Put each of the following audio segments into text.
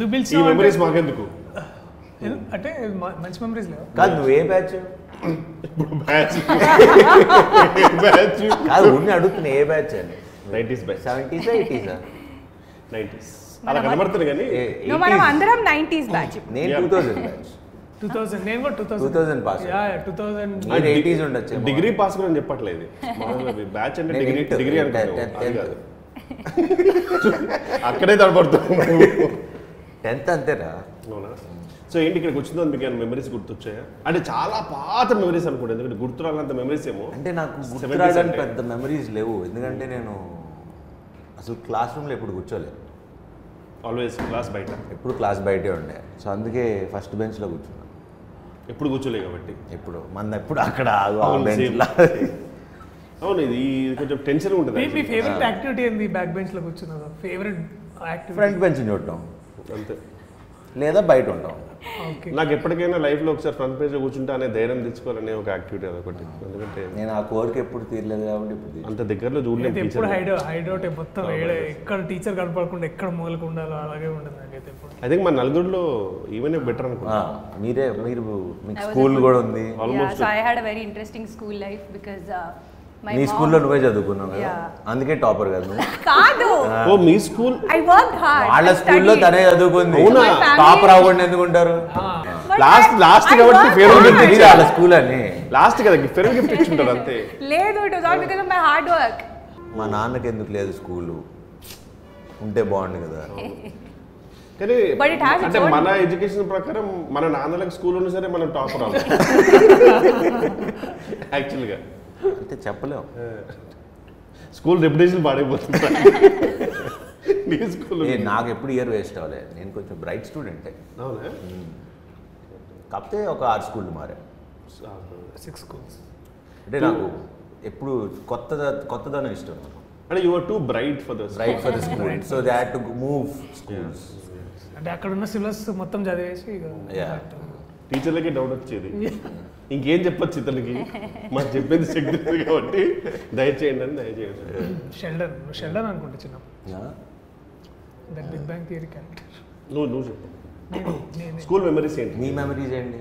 ఈ మెమరీస్ మాకెందుకు? అంటే- అంటే మంచి మెమరీస్ లేవు? కాదు నువ్వే బ్యాచ్ ఇప్పుడు బ్యాచ్ బ్యాచ్ కాదు అడుగుతున్నా ఏ బ్యాచ్ అని? నైంటీస్ బ్యాచ్ సెవెంటీసా ఎయిటీసా నైంటీస్ అలా కనబడుతుంది కానీ మనం అందరం నైంటీస్ బ్యాచ్ నేను Yeah. Two thousand batch two thousand నేను కూడా టూ 2000 pass. టూ థౌసండ్ మీరు 80s ఉండొచ్చు. డిగ్రీ పాస్ కూడా చెప్పట్లేదు. బ్యాచ్ అంటే డిగ్రీ డిగ్రీ. కాదు. అక్కడే తడబడుతున్నావు టెన్త్ అంతేరా అవునా? సో ఏంటి ఇక్కడికి వచ్చిందో మీకు ఏమైనా మెమరీస్ గుర్తొచ్చాయా? అంటే చాలా పాత మెమరీస్ అనుకుంటా ఎందుకంటే గుర్తు రాలంత మెమరీస్ ఏమో. అంటే నాకు 70s గుర్తురావడానికి అంటే. పెద్ద మెమరీస్ లేవు. ఎందుకంటే నేను అసలు క్లాస్ రూమ్లో ఎప్పుడు కూర్చోలేదు. ఆల్వేస్ క్లాస్ బయట. ఎప్పుడు క్లాస్ బయటే ఉండే. సో అందుకే ఫస్ట్ బెంచ్లో కూర్చున్నాను ఎప్పుడు కూర్చోలే కాబట్టి. ఎప్పుడు? మన ఎప్పుడు అక్కడ అవును, బెంచ్లో ఇది కొంచెం టెన్షన్ ఉంటుంది మీ. ఫేవరెట్ యాక్టివిటీ ఏంది బ్యాక్ బెంచ్లో కూర్చున్నది? ఫేవరెట్ యాక్టివిటీ ఫ్రంట్ బెంచ్ చూడటం. అంతే. లేదా బయట ఉంటాం ఓకే. నాకు ఎప్పటికైనా లైఫ్లో ఒకసారి ఫ్రంట్ పేజ్ కూర్చుంటే అనే ధైర్యం తెచ్చుకోవాలనే ఒక యాక్టివిటీ అదొకటి ఎందుకంటే నేను ఆ కోరిక ఎప్పుడు తీరలేదు కాబట్టి ఇప్పుడు. అంత దగ్గరలో అయితే ఎప్పుడు హైడ్ హైడ్ అవుట్ మొత్తం ఎక్కడ టీచర్ కనపడకుండా ఎక్కడ మూలకు ఉండాలో అలాగే ఉంటుంది నాకైతే ఐ థింక్ మన నలుగురిలో ఈవెన్ బెటర్ అనుకుంటా. ఆ, మీరే మీరు మీకు స్కూల్ కూడా ఉంది. So I had a very interesting school life because my నీ స్కూల్లో నువ్వే చదువుకున్నావు కదా. అందుకే టాపర్ కదా నువ్వు. కాదు. ఓ మీ స్కూల్? ఐ వర్క్ హార్డ్ వాళ్ళ స్కూల్లో తనే చదువుకుంది. టాపర్ అవ్వకుండా ఎందుకుంటారు? లాస్ట్ లాస్ట్ కాబట్టి ఫేవరెట్ గిఫ్ట్ తెలియదు వాళ్ళ స్కూల్ అని. లాస్ట్ కదా ఫేవరెట్ గిఫ్ట్ ఇచ్చుంటారు అంతే. లేదు it was all because of my hard work మా నాన్నకి ఎందుకు లేదు స్కూలు? ఉంటే బాగుండు కదా. కానీ But it has its అంటే మన ఎడ్యుకేషన్ ప్రకారం మన నాన్నలకు స్కూల్ ఉన్నా సరే మనం టాపర్ అవ్వాలి. యాక్చువల్గా అంటే చెప్పలేం. స్కూల్ రెప్యుటేషన్ పాడైపోతుంది. నీ స్కూల్ ఏ, నాకు ఎప్పుడు ఇయర్ వేస్ట్ అవ్వలేదు నేను కొంచెం బ్రైట్ స్టూడెంటే. కాకపోతే ఒక ఆర్ట్ స్కూల్ మారా సిక్స్ స్కూల్స్ అంటే నాకు ఎప్పుడు కొత్త కొత్తదనం ఇష్టం అంటే your too bright for the right for the so they had to move schools అంటే అక్కడ ఉన్న సిలబస్ మొత్తం చదివేసి. టీచర్లకి డౌట్ వచ్చేది. ఇంకేం చెప్పొచ్చు ఇతనికి? మాకు చెప్పేది శక్తి లేదు కాబట్టి దయచేయండి అని దయచేయండి. షెల్డన్ షెల్డన్ అనుకుంటా చిన్న that big bang theory character నువ్వు నువ్వు చెప్పు. నేను స్కూల్ మెమరీస్ ఏంటి? మీ మెమరీస్ ఏంటి?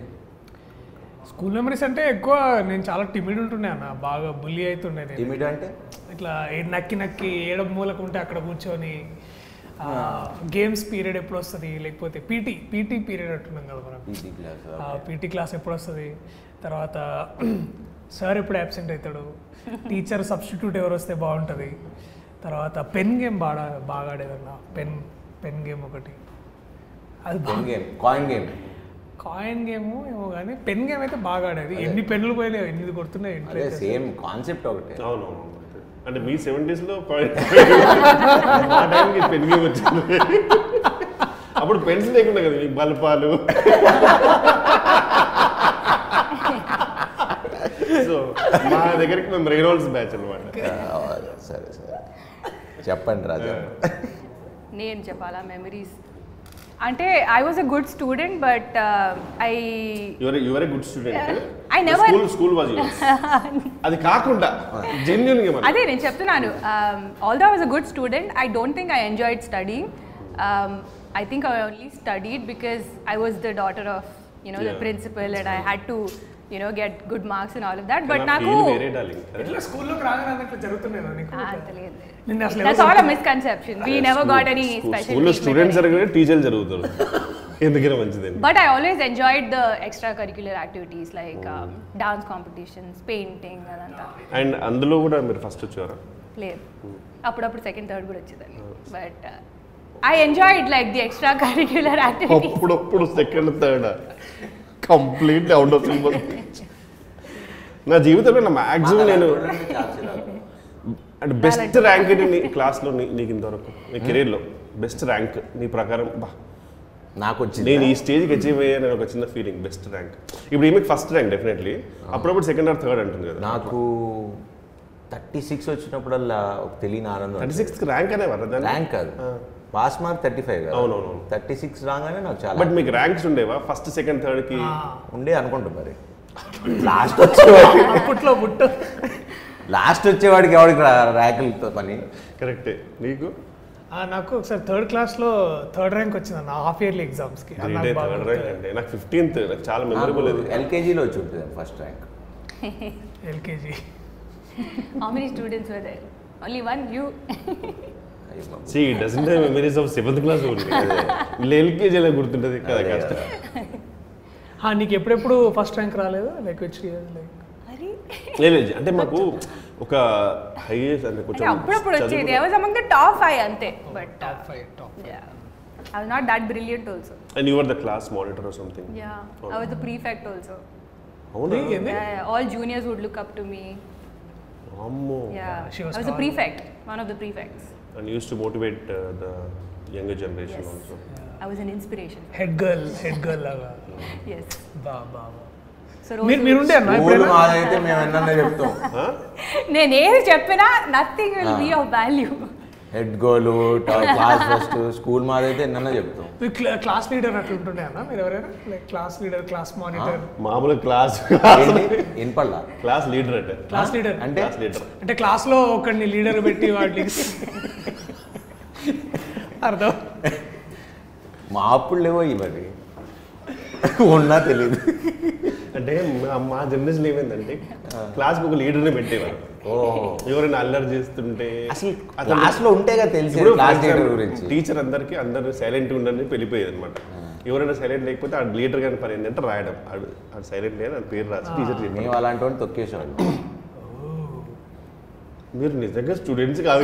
స్కూల్ మెమరీస్ అంటే ఎక్కువ నేను చాలా టిమిడ్ ఉంటుండే అన్న. బాగా బుల్లి అవుతుండే నేను. టిమిడ్ అంటే? ఇట్లా ఏ నక్కి నక్కి ఏడ మూలకు ఉంటే అక్కడ కూర్చొని గేమ్స్ పీరియడ్ ఎప్పుడు వస్తుంది లేకపోతే పీటీ పీటీ పీరియడ్ అంటున్నాం కదా మనం. పీటీ క్లాస్ పీటీ క్లాస్ ఎప్పుడు వస్తుంది తర్వాత సార్ ఎప్పుడు అబ్సెంట్ అవుతాడు టీచర్ సబ్స్టిట్యూట్ ఎవరు వస్తే బాగుంటుంది? తర్వాత పెన్ గేమ్ బాగా బాగా ఆడేదన్న. పెన్ పెన్ గేమ్ ఒకటి. అది pen game coin game coin game ఏమో కానీ పెన్ గేమ్ అయితే బాగా ఆడేది. ఎన్ని పెన్నులు పోయినాయి ఎన్ని కొడుతున్నాయి సేమ్ కాన్సెప్ట్ ఒకటే. అవునవును. అంటే మీ సెవెంటీస్లో point- ఆ టైంకి పెన్ గేమ్ వచ్చింది. అప్పుడు పెన్స్ లేకుండా కదా మీకు బల్పాలు. సో మా దగ్గరికి మేము రైనోల్స్ బ్యాచ్ అనమాట సరే సరే. చెప్పండి రాజా. నేను చెప్పాలా మెమరీస్ అంటే I was a good student but I your your good student I never- school school was అది కాకుండా జెన్యున్గా అదే నేను చెప్తున్నాను although I was a good student I don't think I enjoyed study I think I only studied because I was the daughter of you know the Yeah. Principal and I had to you know get good marks and all of that but నాకు ఇట్లా స్కూల్లోకి రాగానే ఇట్లా జరుగుతున్నాయి నీకు? Ah, అంత లేదు నిన్ను అసలు that's all a misconception we never got any special స్కూల్లో స్టూడెంట్స్ జరగదు టీచర్లు జరుగుతారు ఎందుకైనా మంచిదండి But I always enjoyed the extracurricular activities like um, dance competitions, painting అదంతా. అండ్ అందులో కూడా మీరు ఫస్ట్ వచ్చారా లేదు. అప్పుడప్పుడు సెకండ్ థర్డ్ కూడా వచ్చేదాన్ని. But I enjoyed like the extracurricular activities అప్పుడప్పుడు second third complete out of syllabus నా జీవితంలో నా మ్యాక్సిమం నేను అంటే బెస్ట్ ర్యాంక్ ఏంటి నీ క్లాస్లో నీ నీకు ఇంతవరకు నీ కెరీర్లో బెస్ట్ ర్యాంక్ నీ ప్రకారం బా. నాకు వచ్చింది? నేను ఈ స్టేజ్కి అచీవ్ అయ్యాను ఒక చిన్న ఫీలింగ్ బెస్ట్ ర్యాంక్ ఇప్పుడు ఈమెకి ఫస్ట్ ర్యాంక్ డెఫినెట్లీ అప్పుడప్పుడు సెకండ్ ఆర్ థర్డ్ అంటుంది కదా. నాకు థర్టీ సిక్స్ వచ్చినప్పుడల్లా ఒక తెలియని ఆనందం థర్టీ సిక్స్త్ ర్యాంక్ అనే వరదా? ర్యాంక్ కాదు. పాస్ మార్క్ థర్టీ ఫైవ్ అవునవును. థర్టీ సిక్స్ రాగానే నాకు చాలా బట్ మీకు ర్యాంక్స్ ఉండేవా? ఫస్ట్ సెకండ్ థర్డ్కి? ఉండే అనుకుంటా మరి. లాస్ట్ వచ్చేవాడికి. అప్పట్లో బుట్ట లాస్ట్ వచ్చేవాడికి ఎవరికి ర్యాంకులతో పని? కరెక్టే. నీకు? ఆ, నాకు ఒకసారి థర్డ్ క్లాస్లో థర్డ్ ర్యాంక్ వచ్చింది అన్న హాఫ్ ఇయర్లీ ఎగ్జామ్స్కి అది నాకు గ్రేట్ బాగా థర్డ్ ర్యాంక్ అంటే. నాకు ఫిఫ్టీన్త్ నాకు చాలా మెమరబుల్ అది ఎల్కేజీలో వచ్చి ఉంటుంది first rank LKG. How many students were there? Only one, you. She doesn't have memories of seventh class ఉంది వీళ్ళు ఎల్కేజీలో గుర్తుంటుంది కదా కష్టం నీకు ఎప్పుడెప్పుడు ఫస్ట్ ర్యాంక్ రాలేదు? లైక్ వచ్చి లైక్ Ari? లేదు అంటే మాకు ఒక హైయెస్ట్ అంటే కొంచెం అప్పుడప్పుడు వచ్చేది. I was among the top five అంతే. But top five top I was not that brilliant also And you were the class monitor or something. Yeah I was the prefect also అవునా? All juniors would look up to me అమ్మో. Yeah she was I was the. Prefect one of the prefects And used to motivate uh, the younger generation Yes. also. I was an inspiration head girl head girl లాగా. Yes బా బా బా. So మీరు మీరుండే మాదైతే మేము ఎన్నన్నా చెప్తాం? నేను ఏది చెప్పినా nothing will be of value head goal class first school మాదైతే ఎన్నన్నా చెప్తాం. మీరు క్లా- క్లాస్ లీడర్ అట్లా ఉంటుండే అన్న మీరు ఎవరైనా? Like class leader class monitor మామూలు క్లాస్ ఇన్పల్లా క్లాస్ లీడర్ అంటే. క్లాస్ లీడర్ అంటే? క్లాస్ లీడర్ అంటే క్లాస్లో ఒకరిని లీడర్ పెట్టి వాటికి అర్థం. మా అప్పుడు లేవో ఇవన్నీ ఉన్నా తెలియదు అంటే మా- మా జనరేషన్ ఏమైందంటే క్లాస్కి ఒక లీడర్ని పెట్టేవారు. ఎవరైనా అల్లరి చేస్తుంటే అసలు అతను- క్లాస్లో ఉంటే కదా తెలిసి క్లాస్ గురించి. టీచర్ అందరికి అందరు సైలెంట్ ఉండని వెళ్ళిపోయేది అనమాట ఎవరైనా సైలెంట్ లేకపోతే ఆ లీడర్ గారి పని ఏంటంటే రాయడం. ఆడు సైలెంట్ లేదు పేరు రాసి టీచర్ మేము అలాంటి తొక్కేసేవాళ్ళం. మీరు నిజంగా స్టూడెంట్స్ కాదు.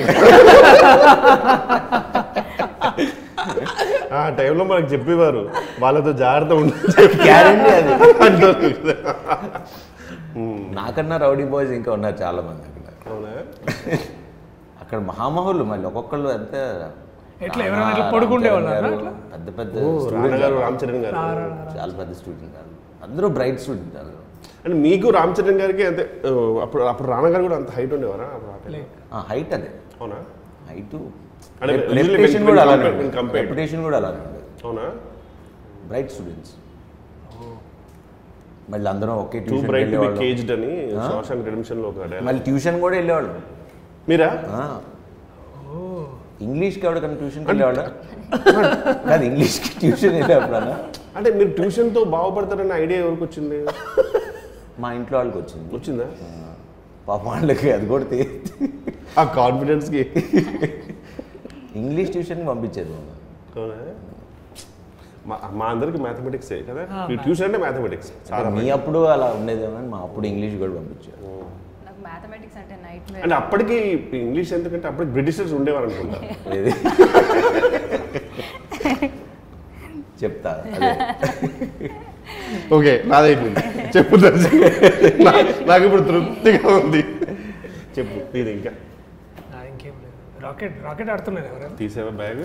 ఆ టైంలో మనకు చెప్పేవారు వాళ్ళతో జాగ్రత్త ఉండాలి గ్యారంటీ అది. అంటారు. నాకన్నా రౌడీ బాయ్స్ ఇంకా ఉన్నారు చాలా మంది అక్కడ అక్కడ మహామహులు మళ్ళీ ఒక్కొక్కళ్ళు అంతే ఎట్లా ఎవరైనా? గారు, పెద్ద పెద్ద గారు. చాలా పెద్ద స్టూడెంట్ అందరూ బ్రైట్ స్టూడెంట్ అందరూ. అంటే మీకు రామ్ చరణ్ గారికి అంతే అప్పుడు అప్పుడు రానా గారు కూడా అంత హైట్ ఉండేవారా? హైట్ అదే. అవునా? హైట్ రెప్యుటేషన్ కూడా అలానే. రెప్యుటేషన్ కూడా అలానే ఉండేది. అవునా? బ్రైట్ స్టూడెంట్స్ మళ్ళీ అందరం ఒకే టూ ట్యూషన్ బ్రైట్ కేజ్డ్ అని లో. మళ్ళీ ట్యూషన్ కూడా వెళ్ళేవాళ్ళం. మీరా? ఆ. ఇంగ్లీష్కి ఎవరికైనా వెళ్ళేవాళ్ళ? కాదు ఇంగ్లీష్కి ట్యూషన్ వెళ్ళేవాళ్ళ? అంటే మీరు ట్యూషన్తో బాగుపడతారన్న ఐడియా ఎవరికి వచ్చింది? మా ఇంట్లో వాళ్ళకి వచ్చింది. వచ్చిందా? పాప వాళ్ళకి అది కూడా తెలియదు ఆ కాన్ఫిడెన్స్కి. ఇంగ్లీష్ ట్యూషన్కి పంపించేది మా మా అందరికి మ్యాథమెటిక్స్ కదా? ట్యూషన్ అంటే మ్యాథమెటిక్స్ మీ అప్పుడు అలా ఉండేదేమో కానీ మా అప్పుడు ఇంగ్లీష్ కూడా పంపించారు. నాకు మ్యాథమెటిక్స్ అంటే నైట్ అంటే అప్పటికి ఇంగ్లీష్ ఎందుకంటే అప్పటికి బ్రిటిషర్స్ ఉండేవారు అనుకుంటా. ఏది చెప్తా అదే. ఓకే నాదైపోయింది. చెప్పు నాకు ఇప్పుడు తృప్తిగా ఉంది. చెప్పు ఇది ఇంకా. ఇంకేం లేదు. రాకెట్ రాకెట్ ఆడుతున్నారు ఎవరైనా తీసేవా బ్యాగ్?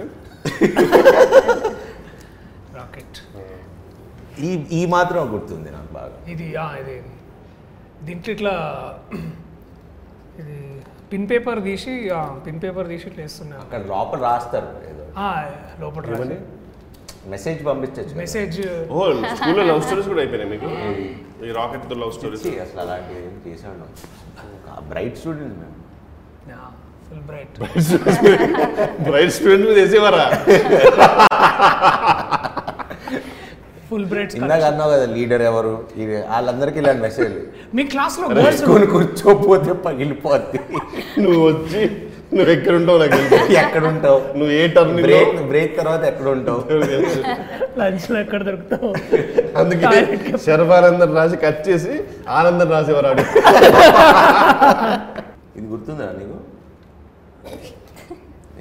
రాకెట్. ఈ ఈ మాత్రం గుర్తుంది నాకు బాగా. ఇది ఇది. దీంట్లో ఇట్లా ఇది పిన్ పేపర్ తీసి పిన్ పేపర్ తీసి ఇట్లా వేస్తున్నారు అక్కడ లోపల రాస్తారు లోపల రాసి మెసేజ్ పంపించచ్చు మెసేజ్. ఓ స్కూల్లో లవ్ స్టోరీస్ కూడా అయిపోయినాయి మీకు? ఈ రాకెట్తో లవ్ స్టోరీస్? అసలు అలాంటివి ఏం చేసేవాళ్ళం బ్రైట్ స్టూడెంట్ మేము. Full bright. Bright student. మీద వేసేవారా? ఫుల్ బ్రైట్ ఇందాక అన్నావు కదా లీడర్ ఎవరు? వాళ్ళందరికీ ఇలాంటి మెసేజ్ మీ క్లాస్లో గర్ల్స్ వేసుకొని కూర్చోపోతే పగిలిపోద్ది. నువ్వు వచ్చి నువ్వు ఎక్కడ ఉంటావు నాకు తెలుసు. ఎక్కడ ఉంటావు నువ్వు ఏ టర్న్ బ్రేక్ బ్రేక్ తర్వాత ఎక్కడ ఉంటావు లంచ్లో ఎక్కడ దొరుకుతావు? అందుకే శర్వానందన్ రాసి కట్ చేసి ఆనందం రాసేవారు ఇది గుర్తుందా నీకు?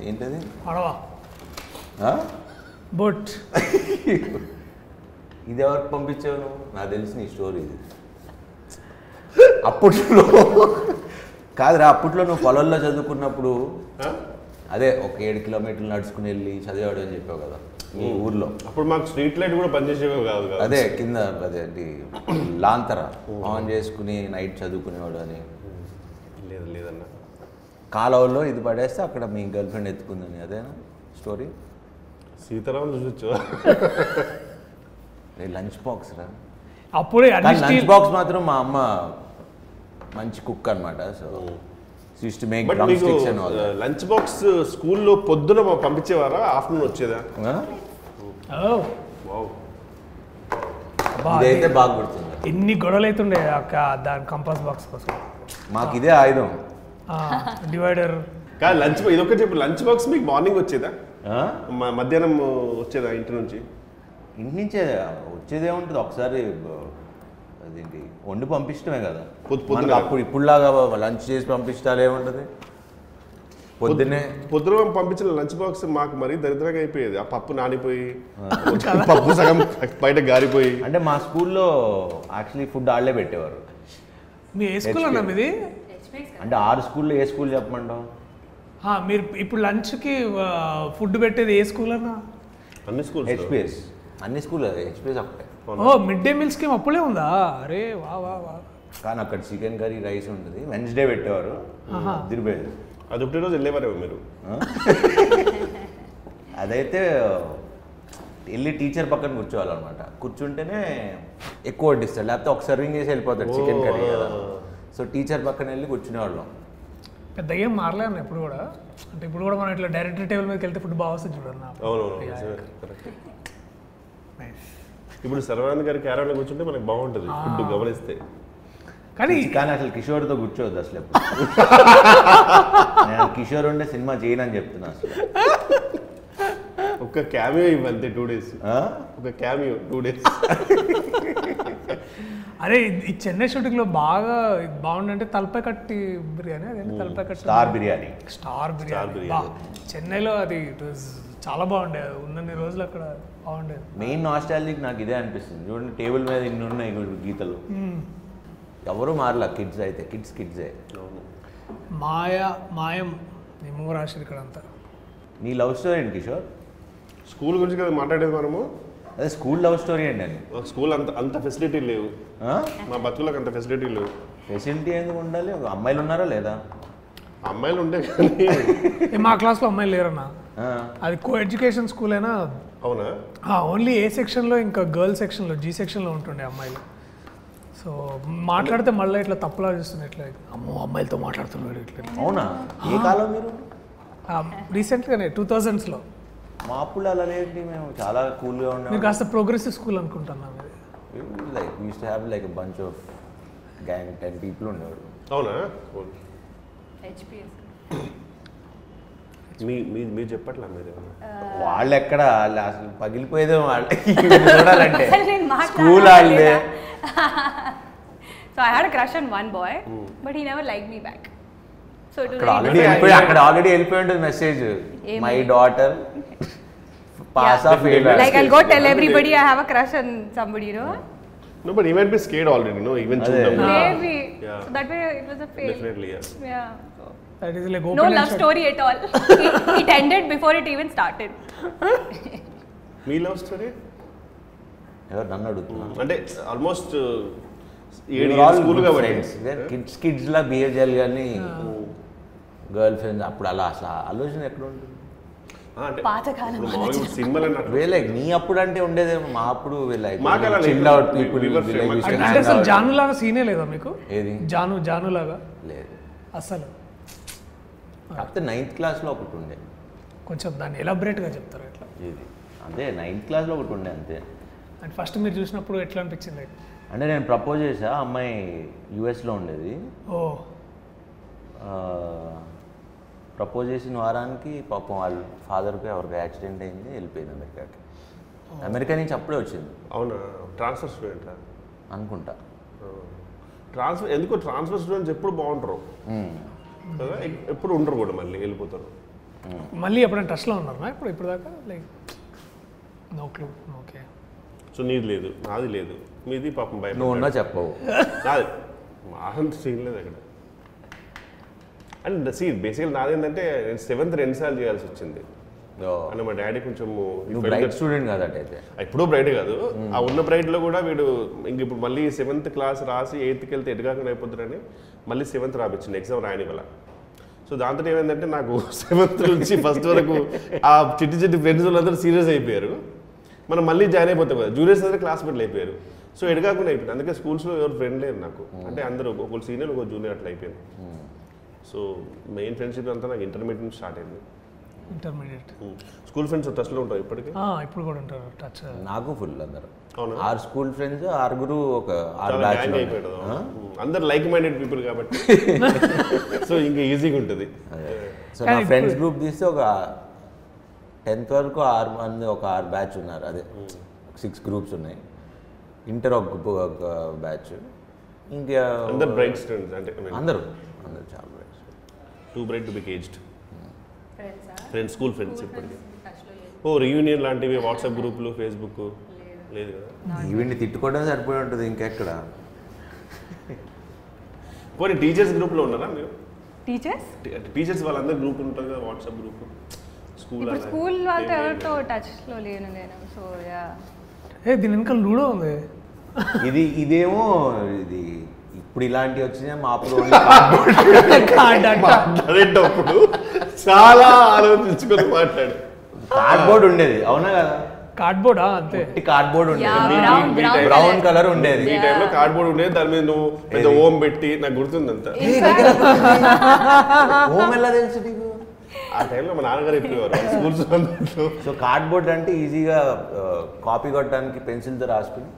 ఏంటది? బొట్. ఇది ఎవరికి పంపించావు నువ్వు? నాకు తెలిసిన ఈ స్టోరీ ఇది. అప్పట్లో కాదురా అప్పట్లో నువ్వు పొలంలో చదువుకున్నప్పుడు అదే ఒక ఏడు కిలోమీటర్లు నడుచుకుని వెళ్ళి చదివాడు అని చెప్పావు కదా మీ ఊర్లో. అప్పుడు మాకు స్ట్రీట్ లైట్ కూడా పనిచేసేవి కాదు కదా. అదే కింద అదే అది లాంతర ఆన్ చేసుకుని నైట్ చదువుకునేవాడు అని. లేదు లేదన్న. కాలువలో ఇది పడేస్తే అక్కడ మీ గర్ల్ ఫ్రెండ్ ఎత్తుకుందని అదేనా స్టోరీ? సీతారాం చూసొచ్చు లంచ్ బాక్స్ రా. అప్పుడే లంచ్ బాక్స్ మాత్రం మా అమ్మ మంచి కుక్ అనమాట so. Use to make but drum మీకు sticks and all lunch box స్కూల్లో పొద్దున పంపించేవారా? ఆఫ్టర్నూన్ వచ్చేదా? ఇదైతే బాగా గుర్తుంది. ఎన్ని గొడవలు అవుతుండే అక్క దాని కంపాస్ బాక్స్ కోసం. మాకు ఇదే ఆయుధం. డివైడర్. కాదు లంచ్ ఇది ఒకటి చెప్పు లంచ్ బాక్స్ మీకు మార్నింగ్ వచ్చేదా? మధ్యాహ్నం వచ్చేదా ఇంటి నుంచి? ఇంటి నుంచే వచ్చేదే ఉంటుంది. ఒకసారి అదేంటి వండి పంపించడమే కదా. పొద్దు- అప్పుడు ఇప్పుడులాగా లంచ్ చేసి పంపించాలి ఏముంటుంది? పొద్దున్నే పొద్దున పంపించిన లంచ్ బాక్స్ మాకు మరీ దరిద్రంగా అయిపోయేది. ఆ పప్పు నానిపోయి పప్పు సగం బయట గారిపోయి. అంటే మా స్కూల్లో యాక్చువల్లీ ఫుడ్ ఆళ్ళే పెట్టేవారు. మీ ఏ స్కూల్ అన్నా మీది? అంటే ఆరు స్కూల్లో ఏ స్కూల్ చెప్పమంటాం మీరు ఇప్పుడు లంచ్కి ఫుడ్ పెట్టేది ఏ స్కూల్ అన్నా? అన్ని స్కూల్స్ హెచ్పిఎస్ అన్ని స్కూల్ హెచ్పిఎస్ ఒకటే. ఓ మిడ్ డే మీల్ స్కీమ్ అప్పుడే ఉందా? అరే వా వా వా. కానీ అక్కడ చికెన్ కర్రీ రైస్ ఉంటుంది. వెన్స్డే పెట్టేవారు. దిరిపోయేది అది ఒకటి రోజు వెళ్ళేవారేమో మీరు? అదైతే వెళ్ళి టీచర్ పక్కన కూర్చోవాలన్నమాట. కూర్చుంటేనే ఎక్కువ వడ్డిస్తాడు లేకపోతే ఒక సర్వింగ్ చేసి వెళ్ళిపోతాడు చికెన్ కర్రీ కదా. సో టీచర్ పక్కన వెళ్ళి కూర్చునేవాళ్ళం. పెద్ద ఏం మారలే అన్న ఇప్పుడు కూడా. అంటే ఇప్పుడు కూడా మనం ఇట్లా డైరెక్ట్ టేబుల్ మీదకి వెళ్తే ఫుడ్ బాగా వస్తుంది చూడన్న. ఇప్పుడు సర్వానంద్ గారి క్యారవన్లో కూర్చుంటే మనకి బాగుంటుంది ఫుడ్ గమనిస్తే. కానీ కానీ అసలు కిషోర్తో కూర్చోవద్దు అసలు ఎప్పుడు. నేను కిషోర్ ఉండే సినిమా చేయనని చెప్తున్నా అసలు. ఒక్క క్యామియో ఇవ్వంతే టూ డేస్. ఆ? ఒక క్యామియో టూ డేస్. అరే ఈ- చెన్నై షూటింగ్లో బాగా బాగుండంటే తలపై కట్టి బిర్యానీ అదేంటి తలపై కట్టి స్టార్ బిర్యానీ. స్టార్ బిర్యానీ. చెన్నైలో అది ఇట్ వాజ్ చాలా బాగుండేది ఉన్నన్ని రోజులు అక్కడ బాగుండేది మెయిన్ నాస్టాలజిక్ నాకు ఇదే అనిపిస్తుంది. చూడండి టేబుల్ మీద ఇన్ని ఉన్నాయి గీతలు. ఎవరు మారలా? కిడ్స్ అయితే కిడ్స్ కిడ్సే మాయ మాయం ఏమో రాశారు ఇక్కడ అంతా నీ లవ్ స్టోరీ ఏంటి కిషోర్? స్కూల్ గురించి కదా మాట్లాడేది మనము? అదే స్కూల్ లవ్ స్టోరీ అని మాకు స్కూల్ అంత అంత ఫెసిలిటీ లేవు. మా బతుకులకు అంత ఫెసిలిటీ లేవు. ఫెసిలిటీ ఎందుకు ఉండాలి? ఒక అమ్మాయిలు ఉన్నారా లేదా? అమ్మాయిలు ఉంటే కానీ మా క్లాస్లో అమ్మాయిలు లేరన్నా? అది కో ఎడ్యుకేషన్ స్కూల్ అయినా అవునా ఓన్లీ ఏ సెక్షన్లో ఇంకా గర్ల్ సెక్షన్లో జీ సెక్షన్లో ఉంటుండే అమ్మాయిలు. సో మాట్లాడితే మళ్ళీ ఇట్లా తప్పులా చూస్తుంది ఇట్లా అమ్మో అమ్మాయిలతో మాట్లాడుతున్నాడు ఇట్లా అవునా? ఏ కాలం మీరు? రీసెంట్గానే టూ థౌజండ్స్లో మా అప్పుడు అలా లేదండి మేము. చాలా కూల్గా మీరు ఉన్నాం. కాస్త ప్రోగ్రెసివ్ స్కూల్ అనుకుంటున్నాం like use to have like bunch of gang ten people ఉండేవారు అవునా? Cool. మీ మీ మీరు చెప్పట్లా మీరు? వాళ్ళు ఎక్కడ అసలు పగిలిపోయేదే వాళ్ళు చూడాలంటే స్కూల్ వాళ్ళే So I had a crush on one boy, but he never liked me back. So it was అక్కడ ఆల్రెడీ వెళ్ళిపోయి అక్కడ ఆల్రెడీ వెళ్ళిపోయి ఉంటుంది message? My daughter pass Yeah. Of fail like I'll go tell everybody I have a crush on somebody, you know? No, but he might be scared already, no? Even. చూద్దాం. Maybe. Yeah. So that way it was a fail. Definitely, yeah. Yeah. That is like No love story at all. it, it ended before it even started. మీ love story ఎవరు నన్ను అడుగుతున్నా అంటే almost kids kids లా behave చేయాలి కానీ girl friends అప్పుడు అలా అసలు ఆ ఆలోచన. ఎక్కడ ఉంటుంది వేలే నీ అప్పుడు అంటే ఉండేదే మా అప్పుడు జాను లాగా సీనే లేదా మీకు? ఏది? జాను జాను లాగా లేదు. అసలు? కాకపోతే నైన్త్ క్లాస్లో ఒకటి ఉండే. కొంచెం దాన్ని ఎలాబరేట్గా చెప్తారు ఎట్లా ఇది. అదే నైన్త్ క్లాస్లో ఒకటి ఉండే అంతే. అండ్ ఫస్ట్ మీరు చూసినప్పుడు ఎట్లా అనిపించింది? అంటే నేను ప్రపోజ్ చేసా అమ్మాయి యూఎస్లో ఉండేది. ఓ. ప్రపోజ్ చేసిన వారానికి పాపం వాళ్ళ ఫాదర్కి ఎవరికి యాక్సిడెంట్ అయింది వెళ్ళిపోయింది అమెరికాకి. అమెరికా నుంచి అప్పుడే వచ్చింది. అవునా? ట్రాన్స్ఫర్ స్టూడెంట్ అనుకుంటా. ట్రాన్స్ఫర్ ఎందుకో ట్రాన్స్ఫర్ స్టూడెంట్స్ ఎప్పుడు బాగుంటారు. కదా? ఎప్- ఎప్పుడు ఉండరు కూడా మళ్ళీ వెళ్ళిపోతారు. మళ్ళీ ఎప్పుడైనా టచ్లో ఉన్నారా? ఇప్పుడు ఇప్పుడు దాకా like no clue okay. So నీది లేదు నాది లేదు. మీది పాపం నువ్వు భయం ఉన్నా చెప్పవు. నాది మా సీన్ లేదు అక్కడ. అండ్ సీ బేసికల్ నాది ఏంటంటే నేను సెవెంత్ రెండు సార్లు చేయాల్సి వచ్చింది. అంటే మా డాడీ కొంచెం బ్రైట్ స్టూడెంట్ కాదటైతే. ఇప్పుడు బ్రైట్ కాదు. ఆ ఉన్న బ్రైట్లో కూడా వీడు ఇంక ఇప్పుడు మళ్ళీ సెవెంత్ క్లాస్ రాసి ఎయిత్కి వెళ్తే ఎడగాకుండా అయిపోతారని మళ్ళీ సెవెంత్ రాపించింది ఎగ్జామ్ రాయని వల్ల సో దాంతో ఏమైందంటే నాకు సెవెంత్ నుంచి ఫస్ట్ వరకు ఆ చిట్టి చిట్టి ఫ్రెండ్స్ వాళ్ళందరూ సీరియస్ అయిపోయారు. మనం మళ్ళీ జాయిన్ అయిపోతాం కదా. జూనియర్స్ అందరూ క్లాస్మేట్లు అయిపోయారు. సో ఎడగాకుండా అయిపోయింది. అందుకే స్కూల్స్లో ఎవరు ఫ్రెండ్ లేరు నాకు. అంటే అందరూ ఒకరు సీనియర్ ఒక జూనియర్ అట్లా అయిపోయింది సో మెయిన్ ఫ్రెండ్షిప్ అంతా నాకు ఇంటర్మీడియట్ నుంచి స్టార్ట్ అయింది. ఇంటర్మీడియట్ స్కూల్ ఫ్రెండ్స్ టచ్లో ఉంటావు ఇప్పటికీ? ఇప్పుడు కూడా ఉంటారు. టచ్ నాకు ఫుల్ అందరు. అవునా? ఆరు స్కూల్ ఫ్రెండ్స్ ఆరుగురు ఒక ఆరు అందరు లైక్ మైండెడ్ పీపుల్ కాబట్టి. సో ఇంకా ఈజీగా ఉంటుంది. సో నా ఫ్రెండ్స్ గ్రూప్ తీస్తే ఒక టెన్త్ వరకు ఆరు మంది ఒక ఆరు బ్యాచ్ ఉన్నారు. అదే. సిక్స్ గ్రూప్స్ ఉన్నాయి. ఇంటర్ ఒక ఒక బ్యాచ్ ఇంకా అందరు బ్రైట్ స్టూడెంట్స్ అంటే అందరూ. అందరూ చాలా bright too bright to be caged ఫ్రెండ్సా స్కూల్ ఫ్రెండ్స్ ఇప్పటికీ ఓ రీయూనియన్ లాంటివి వాట్సాప్ గ్రూపులు ఫేస్బుక్ లేదు. కదా? ఈవెంట్ తిట్టుకోవడం సరిపోయి ఉంటుంది ఇంకెక్కడ? పోనీ టీచర్స్ గ్రూప్లో ఉన్నారా మీరు? టీచర్స్ టీచర్స్ వాళ్ళందరూ గ్రూప్ ఉంటుంది కదా వాట్సాప్ గ్రూప్? స్కూల్ స్కూల్ వాళ్ళతో ఎవరితో టచ్లో లేను నేను సో యా ఏ దీని వెనక లూడో ఉంది. ఇది ఇదేమో ఇది ఇప్పుడు ఇలాంటివి వచ్చినాయి మా అప్పుడు చాలా ఆలోచించుకొని మాట్లాడు. కార్డ్బోర్డ్ ఉండేది అవునా కదా? కార్డ్బోర్డా అంతే. కార్డ్బోర్డ్ ఉండేది. బ్రౌన్ కలర్ ఉండేది. ఈ టైంలో కార్డ్బోర్డ్ ఉండేది దాని మీద నువ్వు పెద్ద ఓం పెట్టి నాకు గుర్తుందంతా. హోమ్ ఎలా తెలుసు నీకు? ఆ టైంలో మా నాన్నగారు చెప్పేవారు సో కార్డ్బోర్డ్ అంటే ఈజీగా కాపీ కొట్టడానికి పెన్సిల్తో రాసుకుని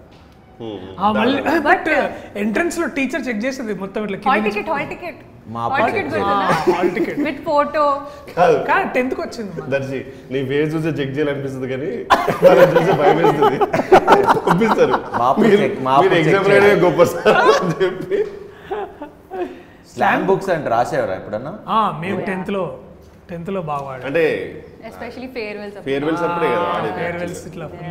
బట్ ఎంట్రన్స్లో టీచర్ చెక్ చేసేది మొత్తం ఇట్లా హాల్. టికెట్ హాల్ టికెట్ మా hall ticket hall ticket with photo కాదు. కానీ టెన్త్కి వచ్చింది. దర్శి నీ ఫేస్ చూసే చెక్ చేయాలనిపిస్తుంది కానీ వాళ్ళని చూసే భయం వేస్తుంది. పంపిస్తారు మీరు ఎగ్జామ్ రాయడమే. గొప్ప సార్ అని చెప్పి. స్లామ్ బుక్స్ అంటే రాసేవారా ఎప్పుడన్నా? ఆ, మేము టెన్త్లో టెన్త్లో బాగా అంటే ఎస్పెషల్లీ ఫేర్వెల్స్ ఫేర్వెల్స్ అప్పుడే కదా ఆడేది ఫేర్వెల్స్ ఇట్లా ఫుల్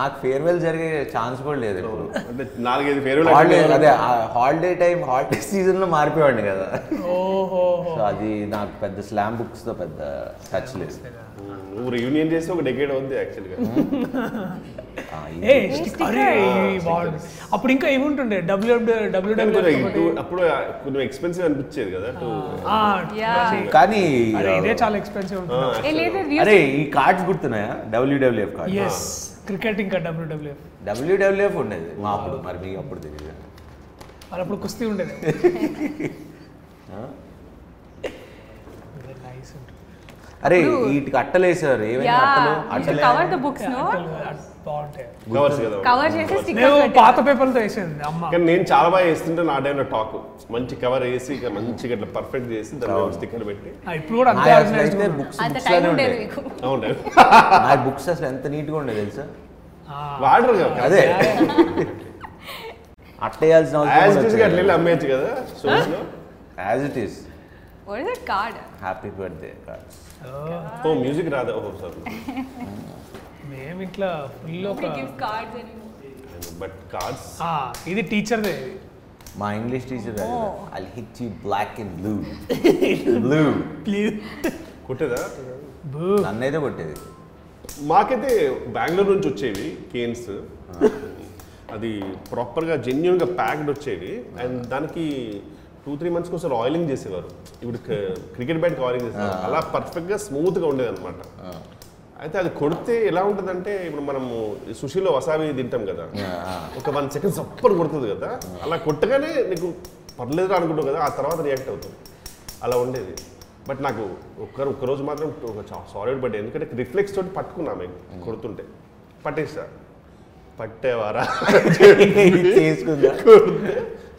నాకు ఫేర్వెల్ జరిగే ఛాన్స్ కూడా లేదు ఇప్పుడు. అంటే నాలుగైదు ఫేర్వెల్ హాలిడే అదే హాలిడే టైం హాలిడే సీజన్లో మారిపోయాడు కదా. ఓహో. సో అది నాకు పెద్ద స్లామ్ బుక్స్తో పెద్ద టచ్ లేదు. నువ్వు రియూనియన్ చేస్తే ఒక డెకేడ్ అవుద్ది యాక్చువల్గా అప్పుడు ఇంకా ఇవి ఉంటుండే డబ్ల్యూ డబ్ల్యూ డబ్ల్యూ అప్పుడు కొంచెం ఎక్స్పెన్సివ్ అనిపించేది కదా. కానీ ఇదే చాలా ఎక్స్పెన్సివ్ ఉంటుంది ఏ లేదు అరే ఈ కార్డ్స్ గుర్తున్నాయా? డబ్ల్యూడబ్ల్యూఎఫ్ కార్డ్ ఎస్ క్రికెట్ ఇంకా డబ్ల్యూడబ్ల్యూ డబ్ల్యూడబ్ల్యూఎఫ్ ఉండేది. మా అప్పుడు మరి మీకు అప్పుడు తెలియదు. మరి అప్పుడు కుస్తీ ఉండేది. అరే వీటికి అట్టలు? వేసారు ఏమైనా అట్టలు. అట్టలు కవర్ ద బుక్స్ నో పాత పేపర్లతో వేసేది అమ్మ. కానీ నేను చాలా బాగా వేస్తుంటే నా టైంలో టాక్. మంచి కవర్ వేసి ఇక మంచిగా ఇట్లా పర్ఫెక్ట్ చేసి దాని స్టిక్కర్ పెట్టి. ఆ, ఇప్పుడు కూడా అంతే బుక్స్ అవును నా బుక్స్ అసలు ఎంత నీట్గా ఉండేది తెలుసా? వాడరు కదా. అదే. అట్టేయాల్సిన అవసరం అమ్మేయచ్చు కదా as it is what is that card happy birthday cards oh music రాదా. ఓహో సార్ మేము ఇట్లా ఫుల్ ఒక Nobody gives cards anymore. But cards ఆ, ఇది టీచర్దే మా English teacher I hit you black and blue blue please కొట్టేదా? నన్నైతే కొట్టేది. మాకైతే బెంగళూరు నుంచి వచ్చేవి కేన్స్ అది ప్రాపర్గా జెన్యున్గా ప్యాక్డ్ వచ్చేవి. అండ్ దానికి టూ త్రీ మంత్స్కి ఒకసారి ఆయిలింగ్ చేసేవారు. ఇప్పుడు క్రికెట్ బ్యాట్కి ఆయిలింగ్ చేసేవారు. అలా పర్ఫెక్ట్గా స్మూత్గా ఉండేది అనమాట అయితే అది కొడితే ఎలా ఉంటుందంటే ఇప్పుడు మనము సుషిలో వసాబి తింటాం కదా. ఒక వన్ సెకండ్ సప్పర్ కొడుతుంది కదా. అలా కొట్టగానే నీకు పర్లేదు అనుకుంటావు కదా ఆ తర్వాత రియాక్ట్ అవుతుంది. అలా ఉండేది. బట్ నాకు ఒక్కరు ఒక్కరోజు మాత్రం ఒక సాలిడ్ పడ్డా ఎందుకంటే రిఫ్లెక్స్ తోటి పట్టుకున్నా మేము కొడుతుంటే. పట్టేస్తా పట్టేవారా?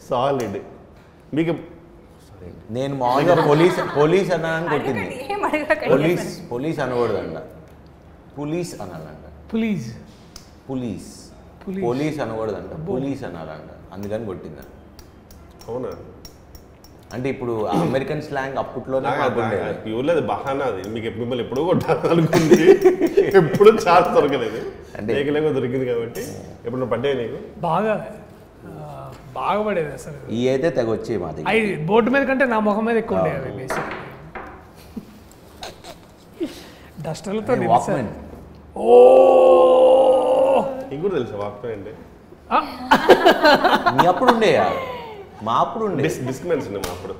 సాలిడ్ మీకు నేను మామూలుగా పోలీస్ పోలీస్ అన్నానని కొట్టింది. పోలీస్ పోలీస్ అనకూడదంట. Police అనాలంట. Please police. Police. Police అనకూడదంట. పోలీస్ అనాలంట. అందుకని కొట్టిందా? అవునా? అంటే ఇప్పుడు అమెరికన్ స్లాంగ్ అప్పట్లోనే ఉండేది. అది బహానా అది. మీకు ఎప్పుడు మిమ్మల్ని ఎప్పుడో కొట్టాలి అనుకుంది ఎప్పుడు చాలా దొరకలేదు. అంటే- లేకలేక దొరికింది కాబట్టి ఎప్పుడు పడ్డాయి నీకు? బాగా బాగా పడేది అసలు. ఈ అయితే తెగ వచ్చేవి మా దగ్గర. అవి బోర్డు మీద కంటే నా ముఖం మీద ఎక్కువ ఉండేవి బేసిక్ డస్టర్లతో వాక్మెన్ ఓ! నీకు కూడా తెలుసా వాక్మెన్ అంటే? మీ అప్పుడు ఉండేయా? మా అప్పుడు ఉండే డిస్ డిస్క్ మెన్స్ ఉన్నాయి మా అప్పుడు.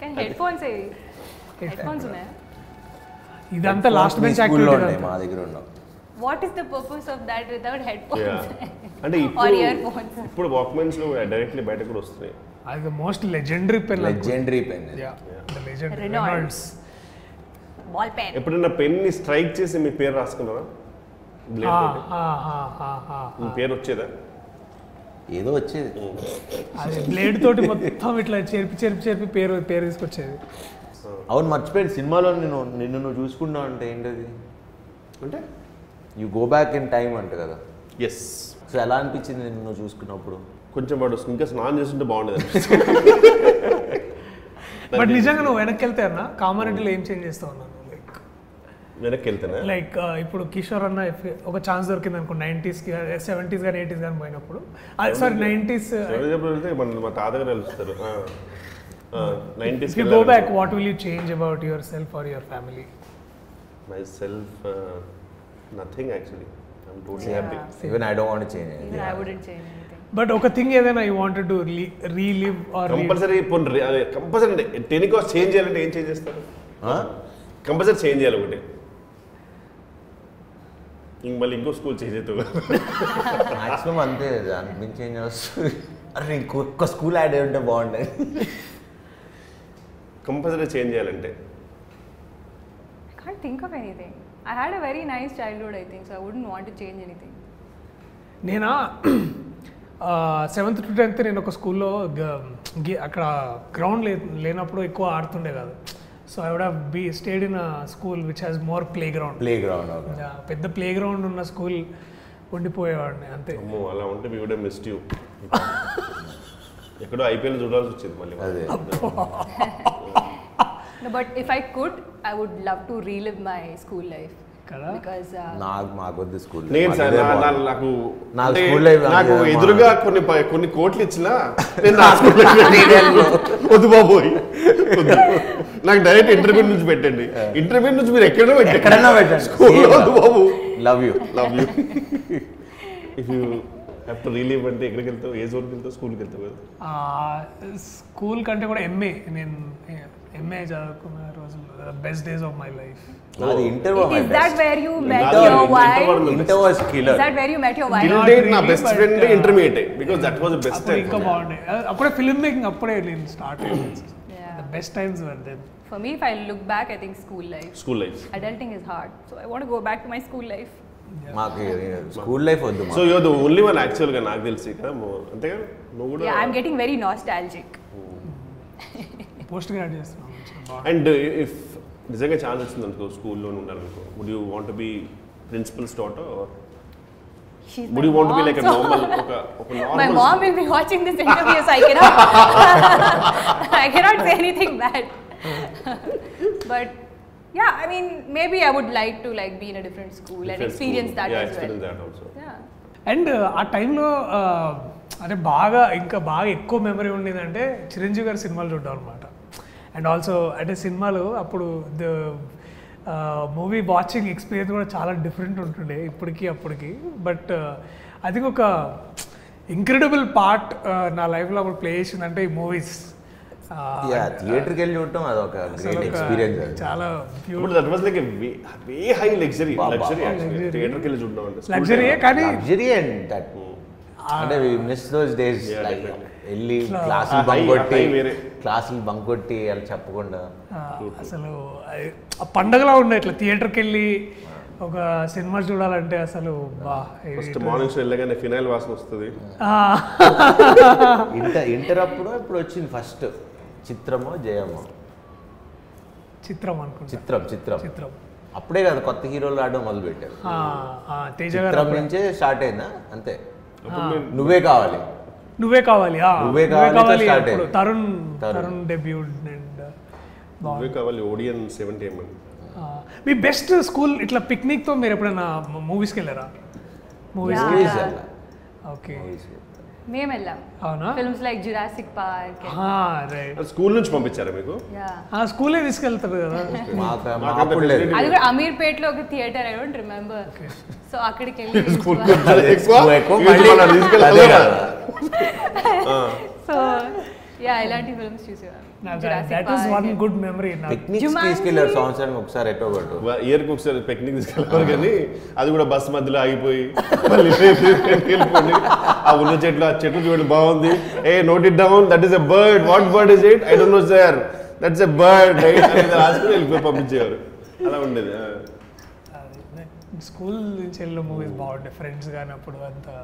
కానీ హెడ్ ఫోన్స్ ఏవి? హెడ్ ఫోన్స్ ఉన్నాయా? ఇదంతా లాస్ట్ బెంచ్ స్కూల్లో ఉండే మా దగ్గర ఉన్నాం what is the purpose of that without head Yeah. Phones అంటే Or ఇప్పుడు వాక్మెన్స్లో డైరెక్ట్లీ బయటకు కూడా వస్తున్నాయి. అది most legendary pen legendary pen. Reynolds ball pen ఎప్పుడైనా పెన్ని స్ట్రైక్ చేసి మీ పేరు రాసుకున్నారా? బ్లేడ్ మీ పేరు వచ్చేదా? ఏదో వచ్చేది. అది బ్లేడ్ తోటి మొత్తం ఇట్లా చెరిపి చెరిపి చెరిపి పేరు పేరు తీసుకొచ్చేది. అవును మర్చిపోయాడు సినిమాలో నేను నిన్ను నువ్వు చూసుకున్నావు అంటే ఏంటది? అంటే you go back in time అంట కదా. ఎస్ సో ఎలా అనిపించింది నిన్ను నువ్వు చూసుకున్నప్పుడు? కొంచెం వాడు ఇంకా స్నానం చేస్తుంటే బాగుండేది. బట్ నిజంగా నువ్వు వెనక్కి వెళ్తే అన్న కామారెడ్డిలో ఏం చేంజ్ చేస్తావు అన్నాను లైక్ వెనక్కి వెళ్తేనే లైక్ ఇప్పుడు కిషోర్ అన్న if- ఒక ఛాన్స్ దొరికింది అనుకో నైంటీస్కి సెవెంటీస్ కానీ ఎయిటీస్ కానీ పోయినప్పుడు. సారీ నైంటీస్ మా తాతగారు వెళ్తారు nineties go back what will you change about yourself or your family myself nothing actually I'm totally happy even I don't want change wouldn't change anything. But ఒక thing ఏదైనా you wanted to relive or compulsory పోనీ అదే compulsory టెనికాస్ change చేయాలంటే ఏం change చేస్తారు? Compulsory change చేయాలి ఒకటి. ఇంక మళ్ళీ ఇంకో స్కూల్ చేంజ్ అవుతుంది మాక్సిమం అంతే దానికి మించి చేంజ్ వస్తుంది అరే ఇంకొక స్కూల్ యాడ్ అయి ఉంటే బాగుండేది. కంపల్సరీ చేంజ్ చేయాలంటే. I can't think of anything. I had a very nice childhood, I think, so I wouldn't want to change anything. నేనా? సెవెంత్ టు టెన్త్ నేను ఒక స్కూల్లో అక్కడ గ్రౌండ్ లే లేనప్పుడు ఎక్కువ ఆడుతుండే కాదు. So I would be stayed in school which has more playground playground పెద్ద ప్లే గ్రౌండ్ ఉన్న స్కూల్ ఉండిపోయేవాడిని అంతే. అలా ఉంటే మీ కూడా మిస్డ్ యూ ఎక్కడో ఐపీఎల్ చూడాల్సి వచ్చింది మళ్ళీ. అదే. No, but if I could, I would love to relive my school uh, నాకు మాకొద్దు స్కూల్ నేను సార్ నాకు నాకు ఎదురుగా కొన్ని కొన్ని కోట్లు ఇచ్చినా నేను నా స్కూల్ వద్దు. బాబోయ్. వద్దు. నాకు డైరెక్ట్ ఇంటర్వ్యూ నుంచి పెట్టండి. ఇంటర్వ్యూ నుంచి మీరు ఎక్కడో పెట్టండి. ఎక్కడన్నా పెట్టండి. స్కూల్. వద్దు బాబు. Love you love you if you have to relive అంటే ఎక్కడికి వెళ్తావు? ఏ జోన్కి వెళ్తావు? స్కూల్కి వెళ్తావు కదా. స్కూల్ కంటే కూడా ఎంఏ నేను ఎంఏ చదువుకున్న రోజులు best days of my life అది inter is that where you met Inter- your Inter- wife? Inter- inter was Is killer that where you met your wife? Till date నా best friend uh, intermediate because that was best అప్పుడు ఇంకా బాగుండే అప్పుడే film making అప్పుడే నేను start. The best times were then For me, if I look back, I think school life. School life Adulting is hard, so I want to go back to my school life. మాకు school life వద్దు so. You're the only one యాక్చువల్గా నాకు తెలిసి కదా మో- అంతే కదా నువ్వు కూడా Yeah, I'm getting very nostalgic. Post grad చేస్తున్నాం మంచిగా బాగుంది. అండ్ ఇఫ్ నిజంగా ఛాన్స్ వచ్చింది అనుకో స్కూల్లో ఉండాలనుకో would you want be principal's daughter She's would my you want be mom, like so- normal ఒక ఒక My normal mom will be watching this interview, so I cannot. I cannot say anything bad. but yeah, I mean, maybe I would like to like be in a different school and experience that yeah, as experience well. that also. Yeah. And ఆ టైంలో అంటే బాగా ఇంకా బాగా ఎక్కువ memory ఉండేదంటే చిరంజీవి గారి సినిమాలు చూడడం అనమాట అండ్ ఆల్సో అంటే సినిమాలు అప్పుడు ద మూవీ వాచింగ్ ఎక్స్పీరియన్స్ కూడా చాలా డిఫరెంట్ ఉంటుండే ఇప్పటికి అప్పటికి. బట్ ఐ థింక్ ఒక ఇంక్రెడిబుల్ పార్ట్ నా లైఫ్లో అప్పుడు ప్లే చేసిందంటే ఈ మూవీస్ థియేటర్కి వెళ్ళి చూడటం అదొక గ్రేట్ ఎక్స్పీరియన్స్ అది. చాలా that was like way high luxury luxury థియేటర్కి వెళ్ళి చూడడం అంటే లగ్జరీ. కానీ లగ్జరీ అండ్ దట్ అంటే we miss those days like. వెళ్ళి క్లాసులు ఆ బంక్ high- కొట్టి ఆ high వేరే. క్లాసులు బంక్ కొట్టి అలా చెప్పకుండా. అసలు పండగలా ఉండే ఇట్లా థియేటర్కి వెళ్ళి ఒక సినిమా చూడాలంటే అసలు ఫస్ట్ మార్నింగ్ షో వెళ్ళగానే ఫినాయిల్ వాసన వస్తుంది. ఆ, ఇంటర్ ఇంటర్ అప్పుడు ఇప్పుడు వచ్చింది ఫస్ట్. చిత్రమో జయమో? చిత్రం అనుకుంటా. చిత్రం చిత్రం. చిత్రం. అప్పుడే కదా కొత్త హీరోలు ఆడడం మొదలు పెట్టారు చిత్రం నుంచే స్టార్ట్ అయిందా? అంతే. నువ్వే కావాలి. నువ్వే కావాలి నువ్వే. తరుణ్ తరుణ్. డెబ్యూడ్ అండ్ నువ్వే కావాలి ఓడియన్ సెవెంటీ ఎంఎం మీ బెస్ట్ స్కూల్ ఇట్లా పిక్నిక్తో మీరు ఎప్పుడైనా మూవీస్కి వెళ్ళారా మూవీస్. ఓకే. మేము వెళ్ళాం. అవునా? Films like Jurassic Park right school నుంచి పంపించారా మీకు? యా ఆ స్కూలే తీసుకెళ్తారు కదా. అది కూడా అమీర్పేట్లో ఒక theatre I don't remember so అక్కడికి వెళ్ళి. సో యా ఇలాంటి films Jurassic that. One good memory నాకు. పిక్నిక్స్. తీసుకెళ్ళారు సంవత్సరానికి ఒకసారి ఎటో కొట్టు ఇయర్కి ఒకసారి పిక్నిక్ తీసుకెళ్ళారు కానీ అది కూడా బస్ మధ్యలో ఆగిపోయి మళ్ళీ ఆ ఉన్న చెట్లు ఆ చెట్లు చూడండి బాగుంది. A note it down that is a bird what bird is it I don't know sir that's a bird రాసుకుని వెళ్ళిపోయి పంపించేవారు. అలా ఉండేది. స్కూల్ నుంచి వెళ్ళిన మూవీస్ బాగుంటాయి ఫ్రెండ్స్ కానీ అప్పుడు అంతా.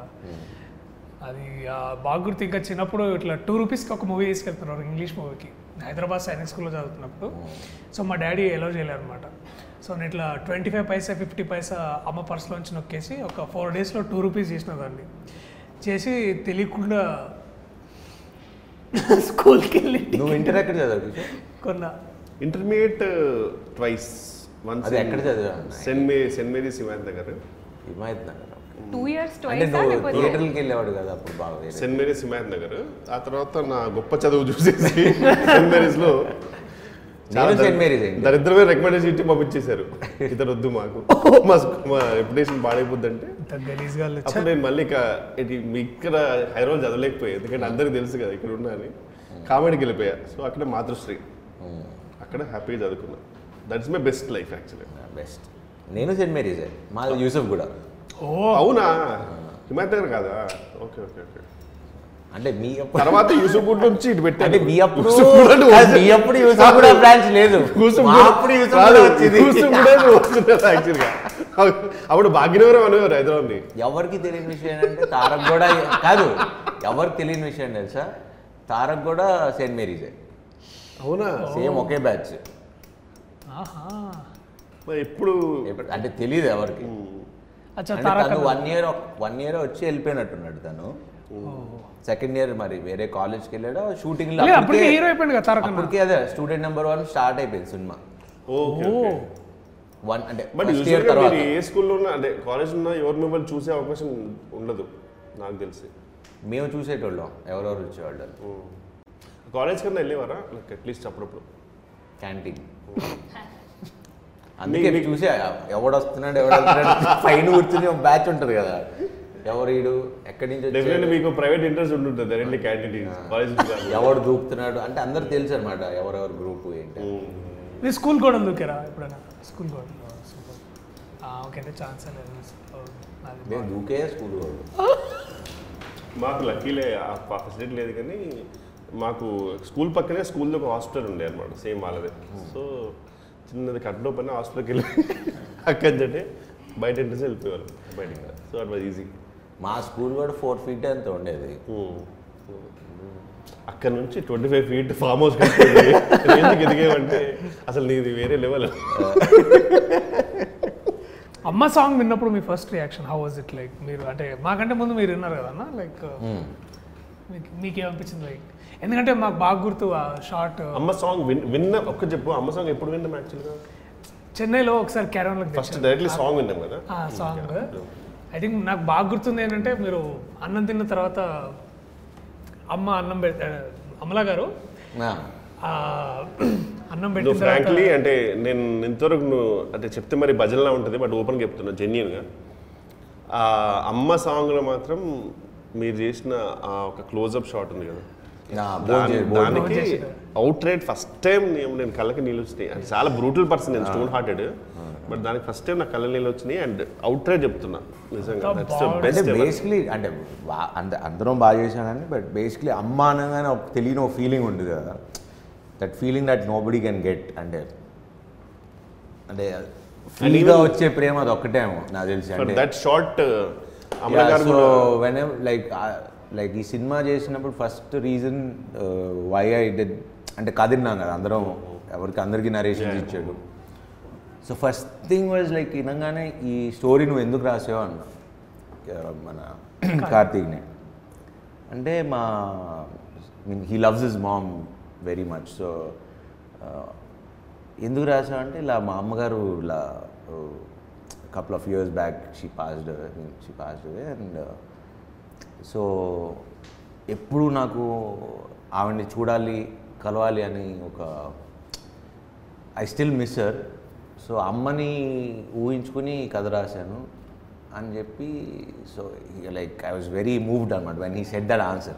అది ఆ, బాగా గుర్తు ఇంకా చిన్నప్పుడు ఇట్లా టూ రూపీస్కి ఒక మూవీ తీసుకెళ్తున్నారు ఇంగ్లీష్ మూవీకి హైదరాబాద్ సైనిక్ స్కూల్లో చదువుతున్నప్పుడు. సో మా డాడీ ఎలో చేయలేరు అనమాట సో నేను ఇట్లా twenty five paisa fifty paisa అమ్మ పర్స్లోంచి నొక్కేసి ఒక ఫోర్ డేస్లో టూ రూపీస్ చేసిన దాన్ని. చేసి తెలియకుండా స్కూల్కి వెళ్ళి నువ్వు ఇంటర్ ఎక్కడ చదివావు? కొన్న. ఇంటర్మీడియట్ ట్వైస్ వన్స్ ఎక్కడ చదివావు? సెంట్ మే సెంట్ మేరీ శివాన్ దగ్గర హిమాయత్ నగర్. టూ ఇయర్స్ అంటే థియేటర్కి వెళ్ళేవాడు కదా అప్పుడు బాగా వేరే. సెంట్ మేరీస్ హిమాయత్ నగర్ ఆ తర్వాత నా గొప్ప చదువు చూసేసి సెంట్ మేరీస్లో నేను సెయింట్ మేరీస్ అయింది. దరిద్రమే రికమెండేషన్ ఇచ్చి పంపించేశారు. ఇతను వద్దు మాకు. మా రెప్యుటేషన్ పాడైపోద్దంటే. అప్పుడు నేను మళ్ళీ ఇక ఇది మీ ఇక్కడ హైదరాబాద్ చదవలేకపోయా ఎందుకంటే అందరికి తెలుసు కదా ఇక్కడ ఉన్నా అని. కామెడీకి వెళ్ళిపోయా. సో అక్కడ మాతృశ్రీ. అక్కడ హ్యాపీగా చదువుకున్నా. That's my best life actually best నేను సెయింట్ మేరీస్ మా యూసఫ్ కూడా. అవునా? హిమాయత్ నగర్ కాదా ఓకే ఓకే ఓకే. అంటే మీ తర్వాత యూసుఫ్గూడ్ నుంచి ఇటు పెట్టారు. అంటే మీ అప్పుడు యూసుఫ్గూడ్ మీ అప్పుడు యూసఫ్ కూడా బ్రాంచ్ లేదు. యూసుఫ్గూడ్ అప్పుడు యూసుఫ్గూడే యాక్చువల్గా అప్పుడు భాగ్యనగరం అనేవారు హైదరాబాద్ని. ఎవరికి తెలియని విషయం ఏంటంటే తారక్ కూడా కాదు ఎవరికి తెలియని విషయం తెలుసా? తారక్ కూడా సెయింట్ మేరీసే అవునా? సేమ్ ఒకే బ్యాచ్ ఆహా. మరి ఎప్పుడు? అంటే తెలియదు ఎవరికి. తను వన్ ఇయర్ వన్ ఇయర్ వచ్చి వెళ్ళిపోయినట్టున్నాడు తను. సెకండ్ ఇయర్ మరి వేరే కాలేజ్కి వెళ్ళాడు? షూటింగ్ అప్పటికే హీరో అయిపోయింది కదా తారక్. అప్పటికే అదే స్టూడెంట్ నెంబర్ వన్ స్టార్ట్ అయిపోయింది సినిమా. వన్ అంటే బట్ ఫస్ట్ ఇయర్ తర్వాత. ఏ స్కూల్లో ఉన్నా అంటే కాలేజ్ ఉన్నా ఎవరు మిమ్మల్ని చూసే అవకాశం ఉండదు నాకు తెలిసి. మేము చూసేటోళ్ళం ఎవరెవరు వచ్చేవాళ్ళు కాలేజ్ కన్నా వెళ్ళేవారా? లైక్ అట్లీస్ట్ అప్పుడప్పుడు. క్యాంటీన్ అందుకే చూసే ఎవడు వస్తున్నాడు ఎవడు వస్తున్నాడు పైన కూర్చుని ఒక బ్యాచ్ ఉంటుంది కదా. ఎవరు ఈడు? ఎక్కడి నుంచి డెఫినెట్లీ మీకు ప్రైవేట్ ఇంట్రెస్ట్ ఉంటుంటుంది డైరెక్ట్లీ క్యాంటీన్ కాలేజ్ ఎవడు దూకుతున్నాడు? అంటే అందరు తెలుసు అనమాట ఎవరెవరు గ్రూప్ ఏంటి మీరు స్కూల్ కూడా దూకారా ఎప్పుడైనా? స్కూల్ కూడా ఓకే అంటే ఛాన్స్ లేదు. మేము దూకే స్కూల్ వాళ్ళు మాకు లక్కీలే ఆ ఫెసిలిటీ లేదు కానీ మాకు స్కూల్ పక్కనే స్కూల్లో ఒక హాస్పిటల్ ఉండే అనమాట సేమ్ వాళ్ళదే. సో చిన్నది కట్టడం పైన హాస్పిటల్కి వెళ్ళి అక్కడి నుండి బయట ఎంట్రెన్స్ వెళ్ళిపోయేవారు బయటికి. సో అట్ వాజ్ ఈజీ మా స్కూల్ కూడా ఫోర్ ఫీట్ అంత ఉండేది. అక్కడ నుంచి twenty five feet farm house కట్టుకుంది ఎందుకు ఎదిగేవంటే అసలు నీది వేరే లెవెల్. అమ్మ సాంగ్ విన్నప్పుడు మీ first reaction how was it like మీరు అంటే మాకంటే ముందు మీరు విన్నారు కదా అన్న లైక్ మీకు మీకేమనిపించింది లైక్ ఎందుకంటే మాకు బాగా గుర్తు ఆ షార్ట్ అమ్మ సాంగ్ విన్ విన్న ఒక్క చెప్పు. అమ్మ సాంగ్ ఎప్పుడు విన్నాం యాక్చువల్గా చెన్నైలో ఒకసారి క్యారవన్లోకి ఫస్ట్ డైరెక్ట్లీ సాంగ్ విన్నాం కదా? ఆ సాంగ్ ఐ థింక్ నాకు బాగా గుర్తుంది ఏంటంటే మీరు అన్నం తిన్న తర్వాత అమ్మ అన్నం పెట్ అమలా గారు అన్నం పెట్టిన ఫ్రాంక్లీ అంటే నేను ఇంతవరకు నువ్వు అంటే చెప్తే మరి భజనలా ఉంటుంది బట్ ఓపెన్గా చెప్తున్నా జెన్యున్గా ఆ అమ్మ సాంగ్లో మాత్రం మీరు చేసిన ఆ ఒక క్లోజ్అప్ షాట్ ఉంది కదా. దానికి అవుట్ రైట్ ఫస్ట్ టైం నేను నేను కళ్ళకి నీళ్ళు వచ్చినాయి. అంటే చాలా బ్రూటల్ పర్సన్ నేను స్టోన్ హార్టెడ్ బట్ దానికి ఫస్ట్ టైం నా కళ్ళ నీళ్ళు వచ్చినాయి అండ్ అవుట్ రైట్ చెప్తున్నా. నిజంగా బేసిక్లీ అంటే అందరం బాగా చేసాం కానీ బట్ బేసిక్లీ అమ్మ అనగానే ఒక తెలియని ఒక ఫీలింగ్ ఉంటుంది కదా. That feeling that nobody can get అంటే అంటే ఫ్రీగా వచ్చే ప్రేమ అది ఒక్కటేమో నాకు తెలిసి. అంటే దట్ షార్ట్ లైక్ లైక్ ఈ సినిమా చేసినప్పుడు first reason why I did అంటే కథ విన్నాం కదా అందరం ఎవరికి అందరికీ నరేషన్స్ ఇచ్చాడు. So first thing was like వినగానే ఈ స్టోరీ నువ్వు ఎందుకు రాసావు అన్న మన కార్తీక్ని. అంటే మా mean he loves his mom very much so ఎందుకు రాసావు అంటే ఇలా మా అమ్మగారు ఇలా couple of years back she passed she passed and so ఎప్పుడు నాకు ఆవిడని చూడాలి కలవాలి అని ఒక ఐ స్టిల్ మిస్సర్ సో అమ్మని ఊహించుకుని కథ రాశాను అని చెప్పి so like I was very moved అనమాట when he said that answer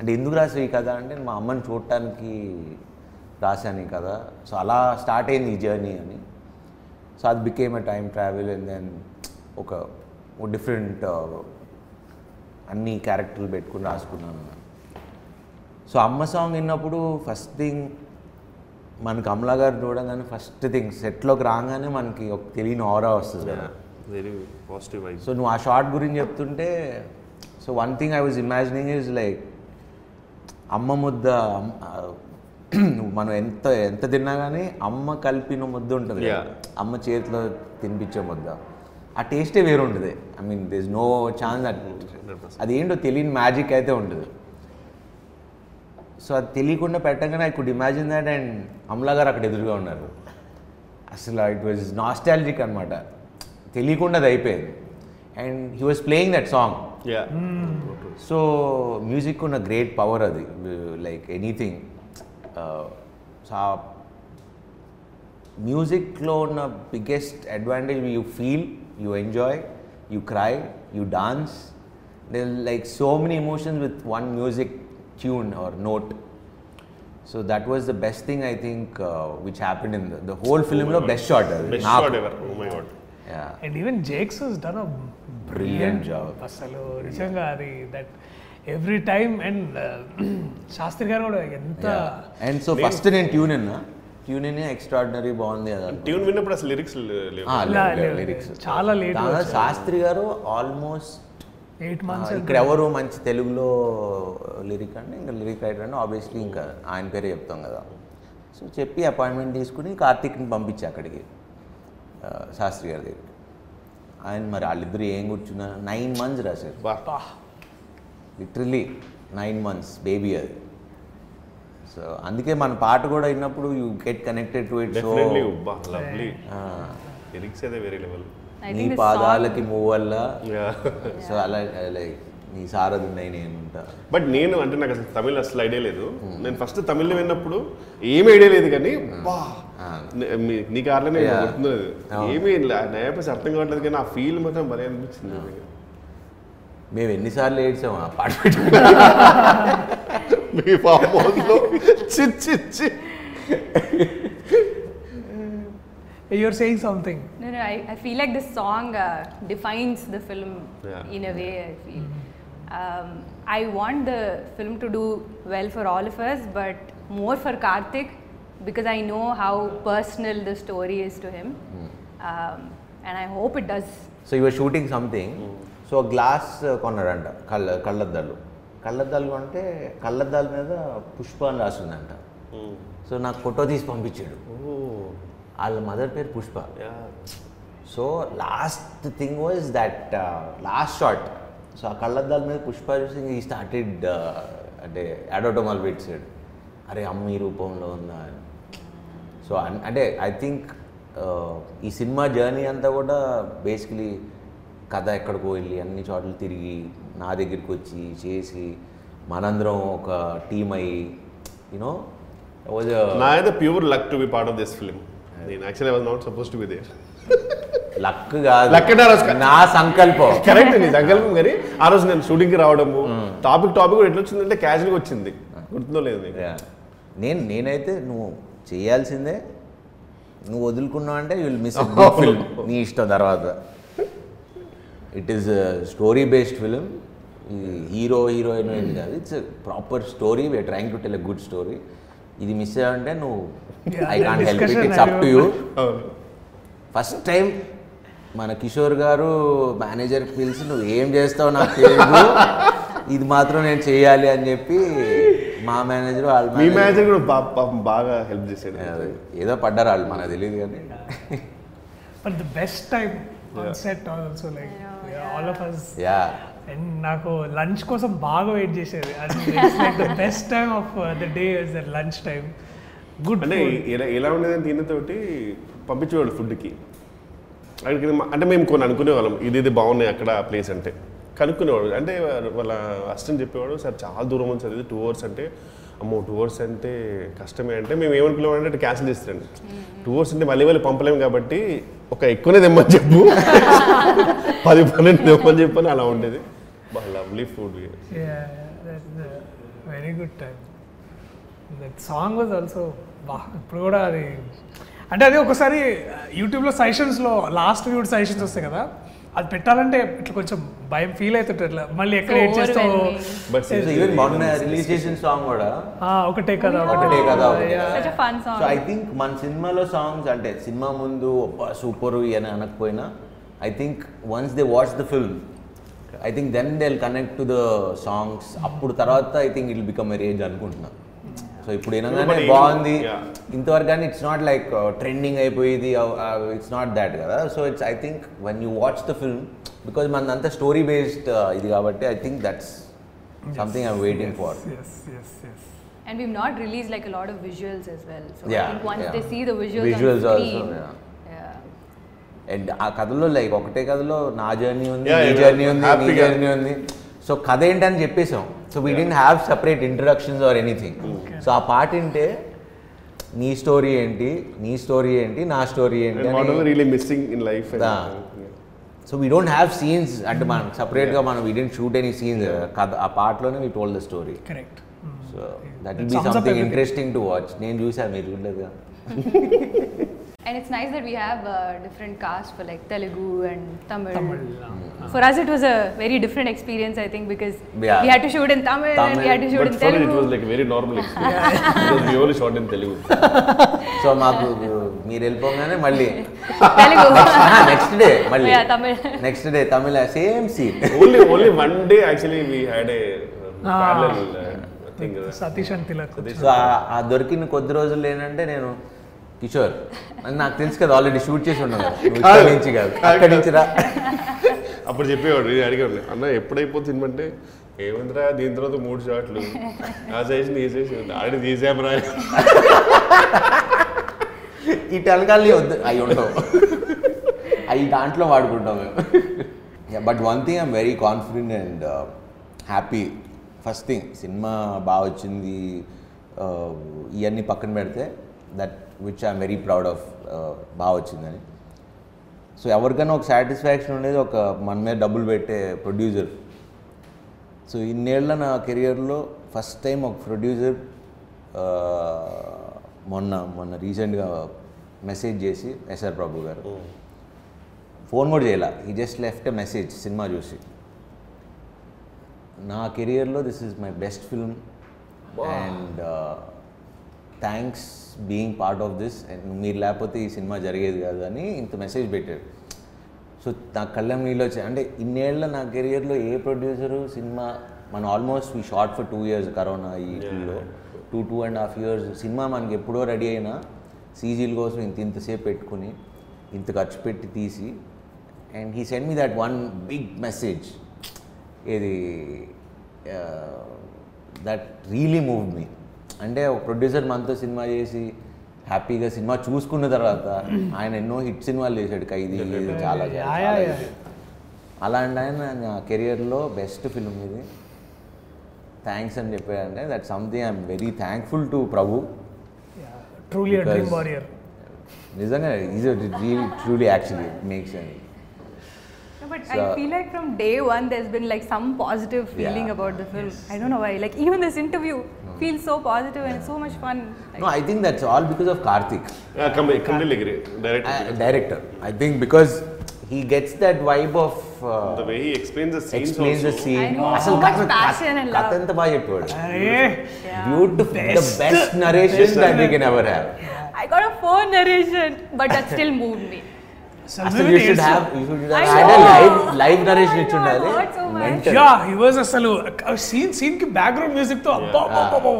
అంటే ఎందుకు రాసావు ఈ కథ అంటే మా అమ్మని చూడటానికి రాశాను ఈ కథ. సో అలా స్టార్ట్ అయింది ఈ జర్నీ అని. సో అది became a time travel and then ఒక డిఫరెంట్ అన్ని క్యారెక్టర్లు పెట్టుకుని రాసుకున్నాను. సో అమ్మ సాంగ్ విన్నప్పుడు ఫస్ట్ థింగ్ మనకి అమలా గారు చూడగానే ఫస్ట్ థింగ్ సెట్లోకి రాగానే మనకి ఒక తెలియని ఆరా వస్తుంది కదా. వెరీ పాజిటివ్ సో నువ్వు ఆ షార్ట్ గురించి చెప్తుంటే so one thing I was imagining is like అమ్మ ముద్ద మనం ఎంత ఎంత తిన్నా కానీ అమ్మ కలిపిన ముద్ద ఉంటుంది. అమ్మ చేతిలో తినిపించే ముద్ద. ఆ టేస్టే వేరు ఉంటుంది I mean this no chance that అదేంటో తెలియని మ్యాజిక్ అయితే ఉంటుంది. సో అది తెలియకుండా పెట్టగానే I could imagine that and Amala garu అక్కడ ఎదురుగా ఉన్నారు. అసలు ఇట్ వాజ్ నాస్టాలజిక్ అనమాట తెలియకుండా అది అయిపోయింది. And he was playing that song so music ఉన్న గ్రేట్ పవర్ అది. లైక్ ఎనీథింగ్ సో మ్యూజిక్లో ఉన్న biggest advantage you feel you enjoy you cry you dance they like so many emotions with one music tune or note so that was the best thing I think which happen in the whole ఫిల్మ్లో best shot అది. And even Jakes done a Brilliant brilliant job. అసలు నిజంగా అది that every time and Sastri garu కూడా ఎంత and so first నేను tune అన్నా tune extraordinary బాగుంది కదా ట్యూన్ విన్నప్పుడు అసలు లిరిక్స్ లిరిక్స్ చాలా వచ్చాయి. Sastry garu almost eight months ఇక్కడ ఎవరు మంచి తెలుగులో లిరిక్ అంటే ఇంకా లిరిక్ రైటర్ అంటే ఆబ్వియస్లీ ఇంకా ఆయన పేరే చెప్తాం కదా. సో చెప్పి అపాయింట్మెంట్ తీసుకుని కార్తీక్ని పంపించి అక్కడికి శాస్త్రి గారి దగ్గరికి. ఆయన మరి వాళ్ళిద్దరు ఏం కూర్చున్నారు? నైన్ మంత్స్ రాశారు లిటరలీ నైన్ మంత్స్ బేబీ అది. సో అందుకే మన పాట కూడా విన్నప్పుడు you get connected to it so lovely lyrics అయితే వేరే లెవెల్ నీ పాదాలకి మూవల్ల యా సో అలా లైక్ నీ సారథి నేను ఉంటా బట్ నేను అంటే నాకు అసలు తమిళ్ అసలు ఐడియా లేదు. నేను ఫస్ట్ తమిళ్ విన్నప్పుడు ఏమి ఐడియా లేదు కానీ బా నే- మీ- నీ కార్లోనే Yeah. గుర్తున్నది అవును. ఏమి నయపేసి అర్థం కావట్లేదు కానీ ఆ ఫీల్ మాత్రం భలే అనిపించింది మేము ఎన్నిసార్లు ఏడ్చాము ఆ పాట పెట్టి famoso. chit, chit, chit. Uh, you're saying something. No, no, I, I feel like this song uh, defines the film yeah. in a way, I feel. Mm-hmm. Um, I want the film to do well for all of us, but more for Karthik because I know how personal the story is to him. Um, and I hope it does. So, you were shooting something. So, a glass uh, corner under, uh, uh, కళ్ళద్దాలు అంటే కళ్ళద్దాల మీద పుష్ప అని రాసిందంట. So నాకు photo తీసి పంపించాడు. వాళ్ళ mother పేరు Pushpa. So last thing was that last shot. So ఆ కళ్ళద్దాల మీద పుష్ప చూసి ఈ స్టార్టెడ్ అంటే అడోటోమాల్ పెట్టాడు అరే అమ్మ ఈ రూపంలో ఉందా అని. సో అంటే ఐ థింక్ ఈ సినిమా జర్నీ అంతా కూడా బేసికలీ కథ ఎక్కడికో వెళ్ళి అన్ని చోట్ల తిరిగి నా దగ్గరికి వచ్చి చేసి మనందరం ఒక టీం అయ్యి యూనో అయితే pure luck to be part of this film నేను actually was not suppose to be there luck కాదు. Luck అంటే. నా సంకల్పం. కరెక్ట్ నీ సంకల్పం కానీ ఆ రోజు నేను షూటింగ్కి రావడము టాపిక్ టాపిక్ కూడా ఎట్లా వచ్చిందంటే క్యాజువల్గా వచ్చింది. గుర్తుందో లేదు. నేను నేనైతే నువ్వు చేయాల్సిందే నువ్వు వదులుకున్నావు అంటే విల్ మిస్ ఫిల్మ్ నీ ఇష్టం తర్వాత. It is story based film hero heroine ఏం కాదు. It's proper story we are trying to tell a good story ఇది మిస్ అయ్యావంటే నువ్వు I can't help it it's up to you first time మన కిషోర్ గారు మేనేజర్కి పిలిచి నువ్వు ఏం చేస్తావు నాకు తెలియదు. ఇది మాత్రం నేను చేయాలి అని చెప్పి మా మేనేజర్ వాళ్ళ మీ manager- మేనేజర్ కూడా పాపం బాగా హెల్ప్ చేశాడు. ఏదో పడ్డారు వాళ్ళు మనకు తెలియదు కానీ. But the best time on set also like all of us yeah and నాకు లంచ్ కోసం బాగా వెయిట్ చేసేది. The best time of the day is the lunch time good అంటే ఎలా ఎలా ఉండేదని తిన్నతోటి పంపించేవాడు ఫుడ్కి అక్కడికి అంటే మేము కొన్ని అనుకునేవాళ్ళం ఇది ఇది బాగున్నాయి అక్కడ ప్లేస్ అంటే. కనుక్కునేవాడు అంటే వాళ్ళ అసిస్టెంట్ చెప్పేవాడు సార్ చాలా దూరం ఉంది సార్ ఇది టూ అవర్స్ అంటే అమ్మో టూ అవర్స్ అంటే కష్టమే. అంటే మేము ఏమనుకున్నాం అంటే క్యాన్సిల్ చేస్తారండి. టూ అవర్స్ అంటే మళ్ళీ మళ్ళీ పంపలేము కాబట్టి ఒక ఎక్కువనే తెమ్మని చెప్పు. పది పన్నెండు తెమ్మని చెప్పని అలా ఉండేది. బాగా lovely food very good time that song was also బా ఇప్పుడు కూడా అది అంటే అది ఒకసారి యూట్యూబ్లో సజెషన్స్లో లాస్ట్ వ్యూ సజెషన్స్ వస్తాయి కదా? అది పెట్టాలంటే ఇట్లా కొంచెం భయం ఫీల్ అవుతుంటారు ఇట్లా మళ్ళీ ఎక్కడ ఏడ్ చేస్తావు. బట్ ఈవెన్ మొన్న రిలీజ్ చేసిన సాంగ్ కూడా ఆ, ఒకటే కదా ఒకటే కదా, ఒకటే Yeah. Such a fun song. So I think మన సినిమాలో సాంగ్స్ అంటే సినిమా ముందు సూపర్ అని అనకపోయినా I think once they watch the film I think then they connect to the songs అప్పుడు తర్వాత I think it become a range అనుకుంటున్నా so ఇప్పుడు వినగానే బాగుంది. ఇంతవరకు కానీ ఇట్స్ నాట్ లైక్ ట్రెండింగ్ అయిపోయింది ఇట్స్ నాట్ దాట్ కదా so it's I think one you watch the film because మనదంతా story based ఇది కాబట్టి I think that's something I'm waiting for Yes, yes, yes. And we've not released like a lot of visuals as well. So Yeah, I think once yeah. they see the visuals, Visuals on also, screen, yeah. yeah. And ఆ కథలో like ఒకటే కథలో నా journey ఉంది నీ journey ఉంది నీ. Journey ఉంది సో కథ ఏంటని చెప్పేసాం so we didn't have separate introductions or anything so ఆ పాట వింటే నీ స్టోరీ ఏంటి నీ స్టోరీ ఏంటి నా స్టోరీ ఏంటి missing in life. So we don't have scenes అంటే మనం సపరేట్గా మనం we didn't shoot any scenes కథ ఆ పాటలోనే we told the story Correct. So that will be something. Interesting to watch నేను చూసాను మీరు చూడలేదుగా And it's nice that we have uh, different casts for like Telugu and Tamil. Tamil, For us, it was a very different experience, I think, because Yeah. we had to shoot in Tamil, and we Tamil, had to shoot but in it Telugu. Was like very normal experience we only shot in Telugu so మాకు మీరు వెళ్ళిపోగానే మళ్ళీ Telugu. Next day మళ్ళీ Yeah, Tamil. Next day Tamil same scene only only one day actually we had a Ah. Parallel thing Satish and Tilak so ఆ- ఆ దొరికిన కొద్ది రోజులు ఏంటంటే నేను కిషోర్ నాకు తెలుసు కదా ఆల్రెడీ షూట్ చేసి ఉన్నాను నుంచి కాదు అక్కడి నుంచి రా. అప్పుడు చెప్పేవాడు నేను అడిగాడు అన్న ఎప్పుడైపోతుంది సినిమా అంటే? ఏముందిరా దీని తర్వాత మూడు షాట్లు. ఆ సైజ్ నీ సైజ్ ఆల్రెడీ తీసామరా ఈ టెలకాలి వద్దు. అవి ఉండవు. అవి దాంట్లో వాడుకుంటాం మేము. But one thing I'm very confident and happy first thing cinema బాగా వచ్చింది uh, ఇవన్నీ పక్కన పెడితే that which I'm very proud of బాగా వచ్చిందని. సో ఎవరికైనా ఒక సాటిస్ఫాక్షన్ ఉండేది ఒక మన మీద డబ్బులు పెట్టే ప్రొడ్యూసర్ సో ఇన్నేళ్ళ నా కెరియర్లో ఫస్ట్ టైం ఒక ప్రొడ్యూసర్ మొన్న మొన్న రీసెంట్గా మెసేజ్ చేసి ఎస్ఆర్ ప్రభు గారు. ఫోన్ కూడా చేయాల. ఈ just left a message cinema చూసి. నా కెరియర్లో this is my best film and thanks being part of this and మీరు లేకపోతే ఈ సినిమా జరిగేది కాదు అని ఇంత మెసేజ్ పెట్టాడు. సో నా కళ్ళం నీళ్ళు వచ్చాయి. అంటే ఇన్నేళ్ళ నా కెరియర్లో ఏ ప్రొడ్యూసరు సినిమా మనం ఆల్మోస్ట్ ఈ short for two years corona ఈ లో two two and half years cinema మనకి ఎప్పుడో రెడీ అయినా సీజీల కోసం ఇంత ఇంతసేపు పెట్టుకుని ఇంత ఖర్చు పెట్టి తీసి and he send me that one big message ఇది దట్ రియలీ మూవ్ మీ అంటే ఒక ప్రొడ్యూసర్ మనతో సినిమా చేసి హ్యాపీగా సినిమా చూసుకున్న తర్వాత ఆయన ఎన్నో హిట్ సినిమాలు చేశాడు ఖైదీ చాలా. అలాంటి ఆయన నా కెరియర్లో బెస్ట్ ఫిల్మ్ ఇది. థ్యాంక్స్ అని చెప్పాడంటే that something I'm very thankful to Prabhu నిజంగా is truly actually makes and but so, I feel like from day one, there's been like some positive feeling yeah, about the film. Yes. I don't know why. Like even this interview mm. feels so positive and so much fun. Like, no, I think that's all because of Karthik. Yeah, come, come director. Uh, director. I think because he gets that vibe of uh, the way he explains the scene. Explains also. the scene. I know. Oh. So much passion and love. Kathan Beautiful. Best. The best narration best that we can ever have. I got a phone narration, but that still moved me. అసలు you should have you should I have know. Live live narration I ఇచ్చి know, I ఉండాలి heard so much. Mental. Yeah he was అసలు scene సీన్కి background మ్యూజిక్తో అబ్బా అబ్బా,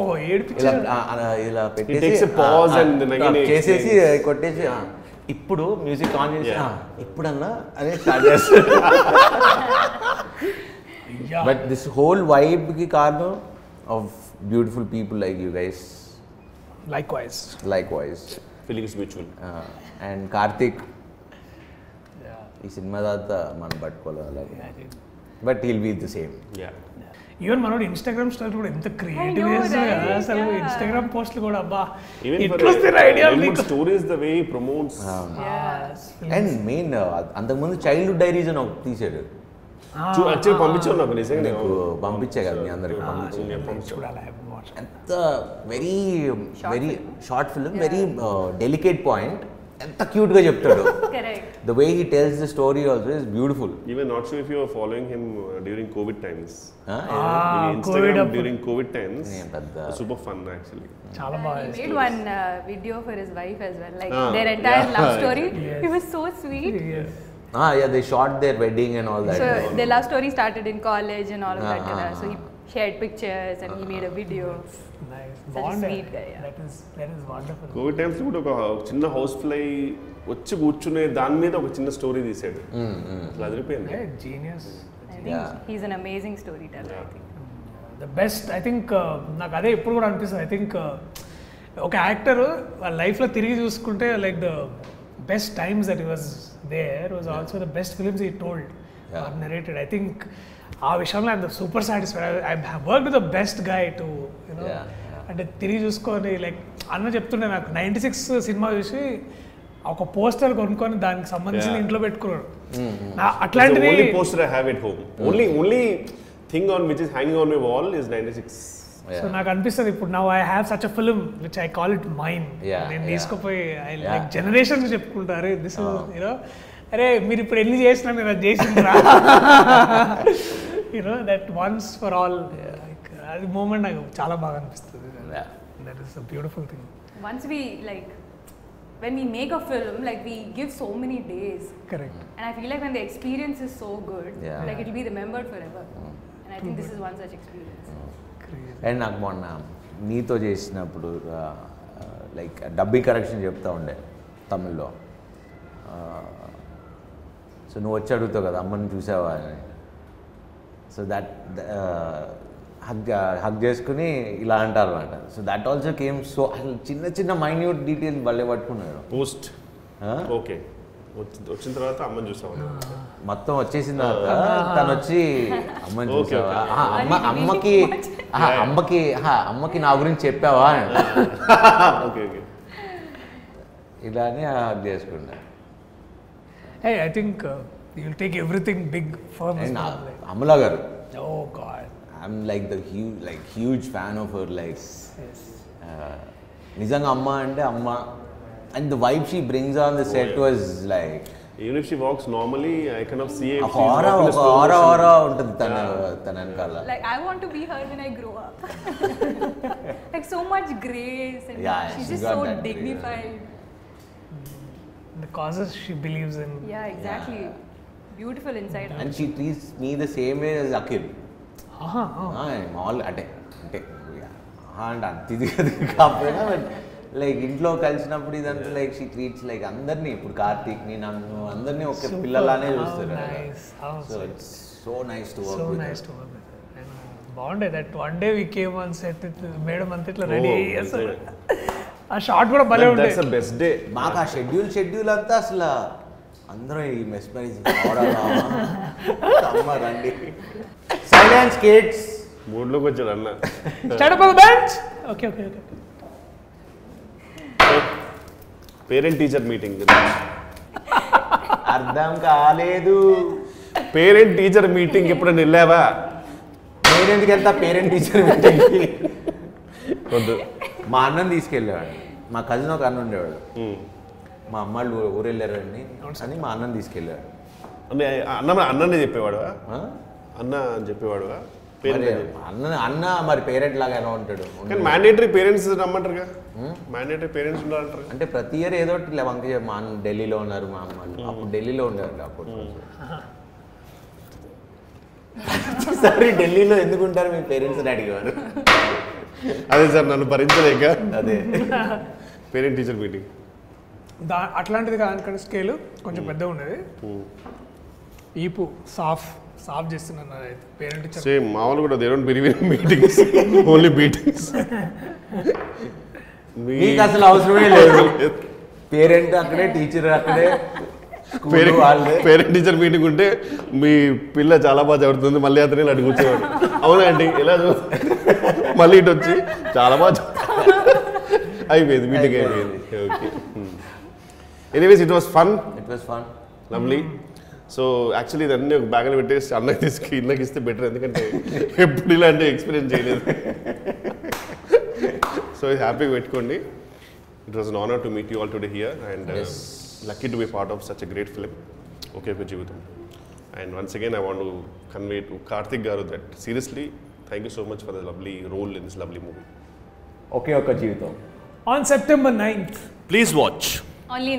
ఇలా పెట్టేసి చేసేసి. కొట్టేసి ఇప్పుడు మ్యూజిక్ ఆన్ చేసి ఇప్పుడన్నా అదే స్టార్ట్ చేస్తారు. బట్ దిస్ హోల్ వైబ్కి కారణం of beautiful people like you guys like wise like voice feelings mutual and Karthik ఈ సినిమా తర్వాత మనం పట్టుకోవాలి అలాగే. But he'll be the same yeah even మనోడు ఇన్స్టాగ్రామ్ స్టోరీ కూడా ఎంత క్రియేటివ్ చేస్తాడు అసలు Yeah. ఇన్స్టాగ్రామ్ పోస్ట్లు కూడా అబ్బా stories the way promotes. And main అంతకుముందు చైల్డ్హుడ్ డైరీస్ అని ఒకటి తీసాడు పంపించాను నాకు నిజంగా. నీకు పంపించే కదా మీ అందరికి పంపించే? చూడాలి watch. ఎంత very Short very film. Short film very delicate point ఎంత క్యూట్గా చెప్తాడు. the way he tells the story also is beautiful. Even not sure if you were following him uh, during COVID times. Huh? Ah, Instagram COVID during COVID times. Yeah, super fun actually. Chala yeah, he made one uh, video for his wife as well. Like ah, their entire yeah. love story. yes. He was so sweet. Yes. Ah, yeah, they shot their wedding and all that. So, their love story started in college and all of ah, that. Ah, so, he ah, shared pictures and he made a video. Nice. Such a sweet guy, yeah. That is that is wonderful covid times కూడా ఒక చిన్న house fly వచ్చి కూర్చునే దాని మీద ఒక చిన్న story తీసాడు అసలు అదిరిపోయింది genius I think Yeah. he's an amazing storyteller. I think. The best I think నాకు అదే ఇప్పుడు కూడా అనిపిస్తుంది ఐ థింక్ ఒక యాక్టర్ వాళ్ళ లైఫ్లో తిరిగి చూసుకుంటే like the best times that was there was also the best films ఈ టోల్డ్. నరేటెడ్ ఐ థింక్ ఆ విషయంలో I'm super satisfied I work with the best guy to you know. అంటే తిరిగి చూసుకొని లైక్ అన్న చెప్తుండే నాకు నైంటీ సిక్స్ సినిమా చూసి ఒక పోస్టర్ కొనుక్కొని దానికి సంబంధించిన. ఇంట్లో పెట్టుకున్నాడు. నా- అట్లాంటిది only poster I have at home only only thing on which is hanging on my wall is ninety six so నాకు అనిపిస్తుంది ఇప్పుడు నా I have such a film which I call it mine నేను. తీసుకుపోయి ఐ. లైక్ జనరేషన్స్ చెప్పుకుంటారు this you know అరే మీరు ఇప్పుడు ఎన్ని చేసినా మీరు అది చేసిండ్రా you know that once for all like అది మూమెంట్ నాకు చాలా బాగా అనిపిస్తుంది that is a beautiful thing Once we like, when we make a film, like we give so many days, correct and I feel like when the experience is so good, Yeah. like it'll be remembered forever. And I think this is one such experience. And నాకు మొన్న నీతో చేసినప్పుడు like dubbing correction చెప్తా ఉండే తమిళ్ళో so నువ్వు వచ్చి అడుగుతావు కదా అమ్మని చూసావా అని సో దట్ హగ్ హగ్ చేసుకుని ఇలా అంటారు అనమాట so that also came so అసలు చిన్న చిన్న మైన్యూట్ డీటెయిల్ భలే పట్టుకున్నారు. పోస్ట్? ఓకే వచ్చిన తర్వాత అమ్మని చూసాము మొత్తం వచ్చేసిన తర్వాత తను వచ్చి అమ్మని చూసావా? అమ్మ అమ్మకి అమ్మకి అమ్మకి నా గురించి చెప్పావా? అని ఓకే ఓకే ఇలా అని హగ్ చేసుకున్నా hey I think you take everything big for and Amala గారు oh god I'm like the hue like huge fan of her like నిజంగా అమ్మ అంటే అమ్మ and the vibe she brings on the set was like even if she walks normally I can of see ఒక ఆరా ఒక ఆరా ఆరా ఉంటుంది తన తన వెనకాల Like I want to be her when I grow up. like so much grace and Yeah, she's she's just got so that grace. dignified. The causes she believes in Yeah, exactly. Beautiful Inside. Her. And she treats me the same way as Akhil మామూలు అంటే అంటే అంటే అంత ఇది అది కాకపోయినా like ఇంట్లో కలిసినప్పుడు ఇదంతా లైక్ షీ ట్రీట్స్ లైక్ అందరినీ ఇప్పుడు కార్తీక్ని నన్ను అందరినీ ఒక. పిల్లలానే చూస్తారు so. It's so nice to work work బాగుండే that one day we came on set madam అంత ఇట్లా రెడీ Oh, చేస్తారు ఆ షార్ట్ కూడా భలే ఉండే. దట్స్ ద బెస్ట్ డే మాకు ఆ షెడ్యూల్ షెడ్యూల్ అంతా అసలు అందరూ ఈ మెస్మరైజ్ అమ్మ రండి. సైలెన్స్ కిడ్స్ మూడ్లోకి వచ్చాడు అన్న start up bench okay okay okay parent teacher meeting అర్థం కాలేదు. పేరెంట్ టీచర్ మీటింగ్ ఎప్పుడైనా వెళ్ళావా? నేను ఎందుకు వెళ్తా? పేరెంట్ టీచర్ మీటింగ్కి వద్దు. మా అన్నని తీసుకెళ్ళేవాడు మా కజిన్ ఒక అన్న ఉండేవాడు. మా అమ్మాళ్ళు ఊరు వెళ్ళారండి అని మా అన్నని తీసుకెళ్ళాడు అంటే అన్న అన్ననే చెప్పేవాడువా? ఆ? అన్న అని పేరెంట్ అన్న అన్న మరి పేరెంట్ లాగా ఎలా ఉంటాడు కానీ మ్యాండేటరీ పేరెంట్స్ రమ్మంటారుగా? మ్యాండేటరీ పేరెంట్స్ ఉండాలంటారు. అంటే ప్రతి ఇయర్ ఏదో ఒకటి ఇలా వంక మా అన్న ఢిల్లీలో ఉన్నారు మా అమ్మాళ్ళు అప్పుడు ఢిల్లీలో ఉండేవాళ్ళు అప్పుడు. సరే ఢిల్లీలో ఎందుకు ఉంటారు మీ పేరెంట్స్ అని అడిగేవారు. అదే సార్ నన్ను భరించలేక. అదే. పేరెంట్ టీచర్ మీటింగ్ దా అట్లాంటిది కాదు స్కేల్ కొంచెం పెద్ద ఉండేది ఈపు సాఫ్ సాఫ్ చేస్తున్నాను అయితే. పేరెంట్ టీచర్ సేమ్ మామూలు కూడా they don't believe meetings only meetings మీకు అసలు అవసరమే లేదు. పేరెంట్ అక్కడే టీచర్ అక్కడే పేరెంట్ టీచర్ మీటింగ్ ఉంటే మీ పిల్ల చాలా బాగా చదువుతుంది మళ్ళీ అతనే అడిగి కూర్చోవాడు అవునా అండి ఎలా మళ్ళీ ఇటు వచ్చి చాలా బాగా చదువు- అయిపోయింది మీటింగ్ అయిపోయింది. Anyways it was fun it was fun lovely so actually ఇదన్నీ ఒక బ్యాగ్లో పెట్టేసి అన్నకి తీసుకు ఇన్నకి ఇస్తే బెటర్ ఎందుకంటే ఎప్పుడు ఇలాంటి ఎక్స్పీరియన్స్ చేయలేదు. సో ఇది హ్యాపీగా పెట్టుకోండి. It was an honour to meet you all today here and lucky to be part of such great film okay ఒక జీవితం and once again I want convey to Karthik garu that seriously thank you so much for the lovely role in this lovely movie ఒకే ఒక్క జీవితం on September ninth please watch Only in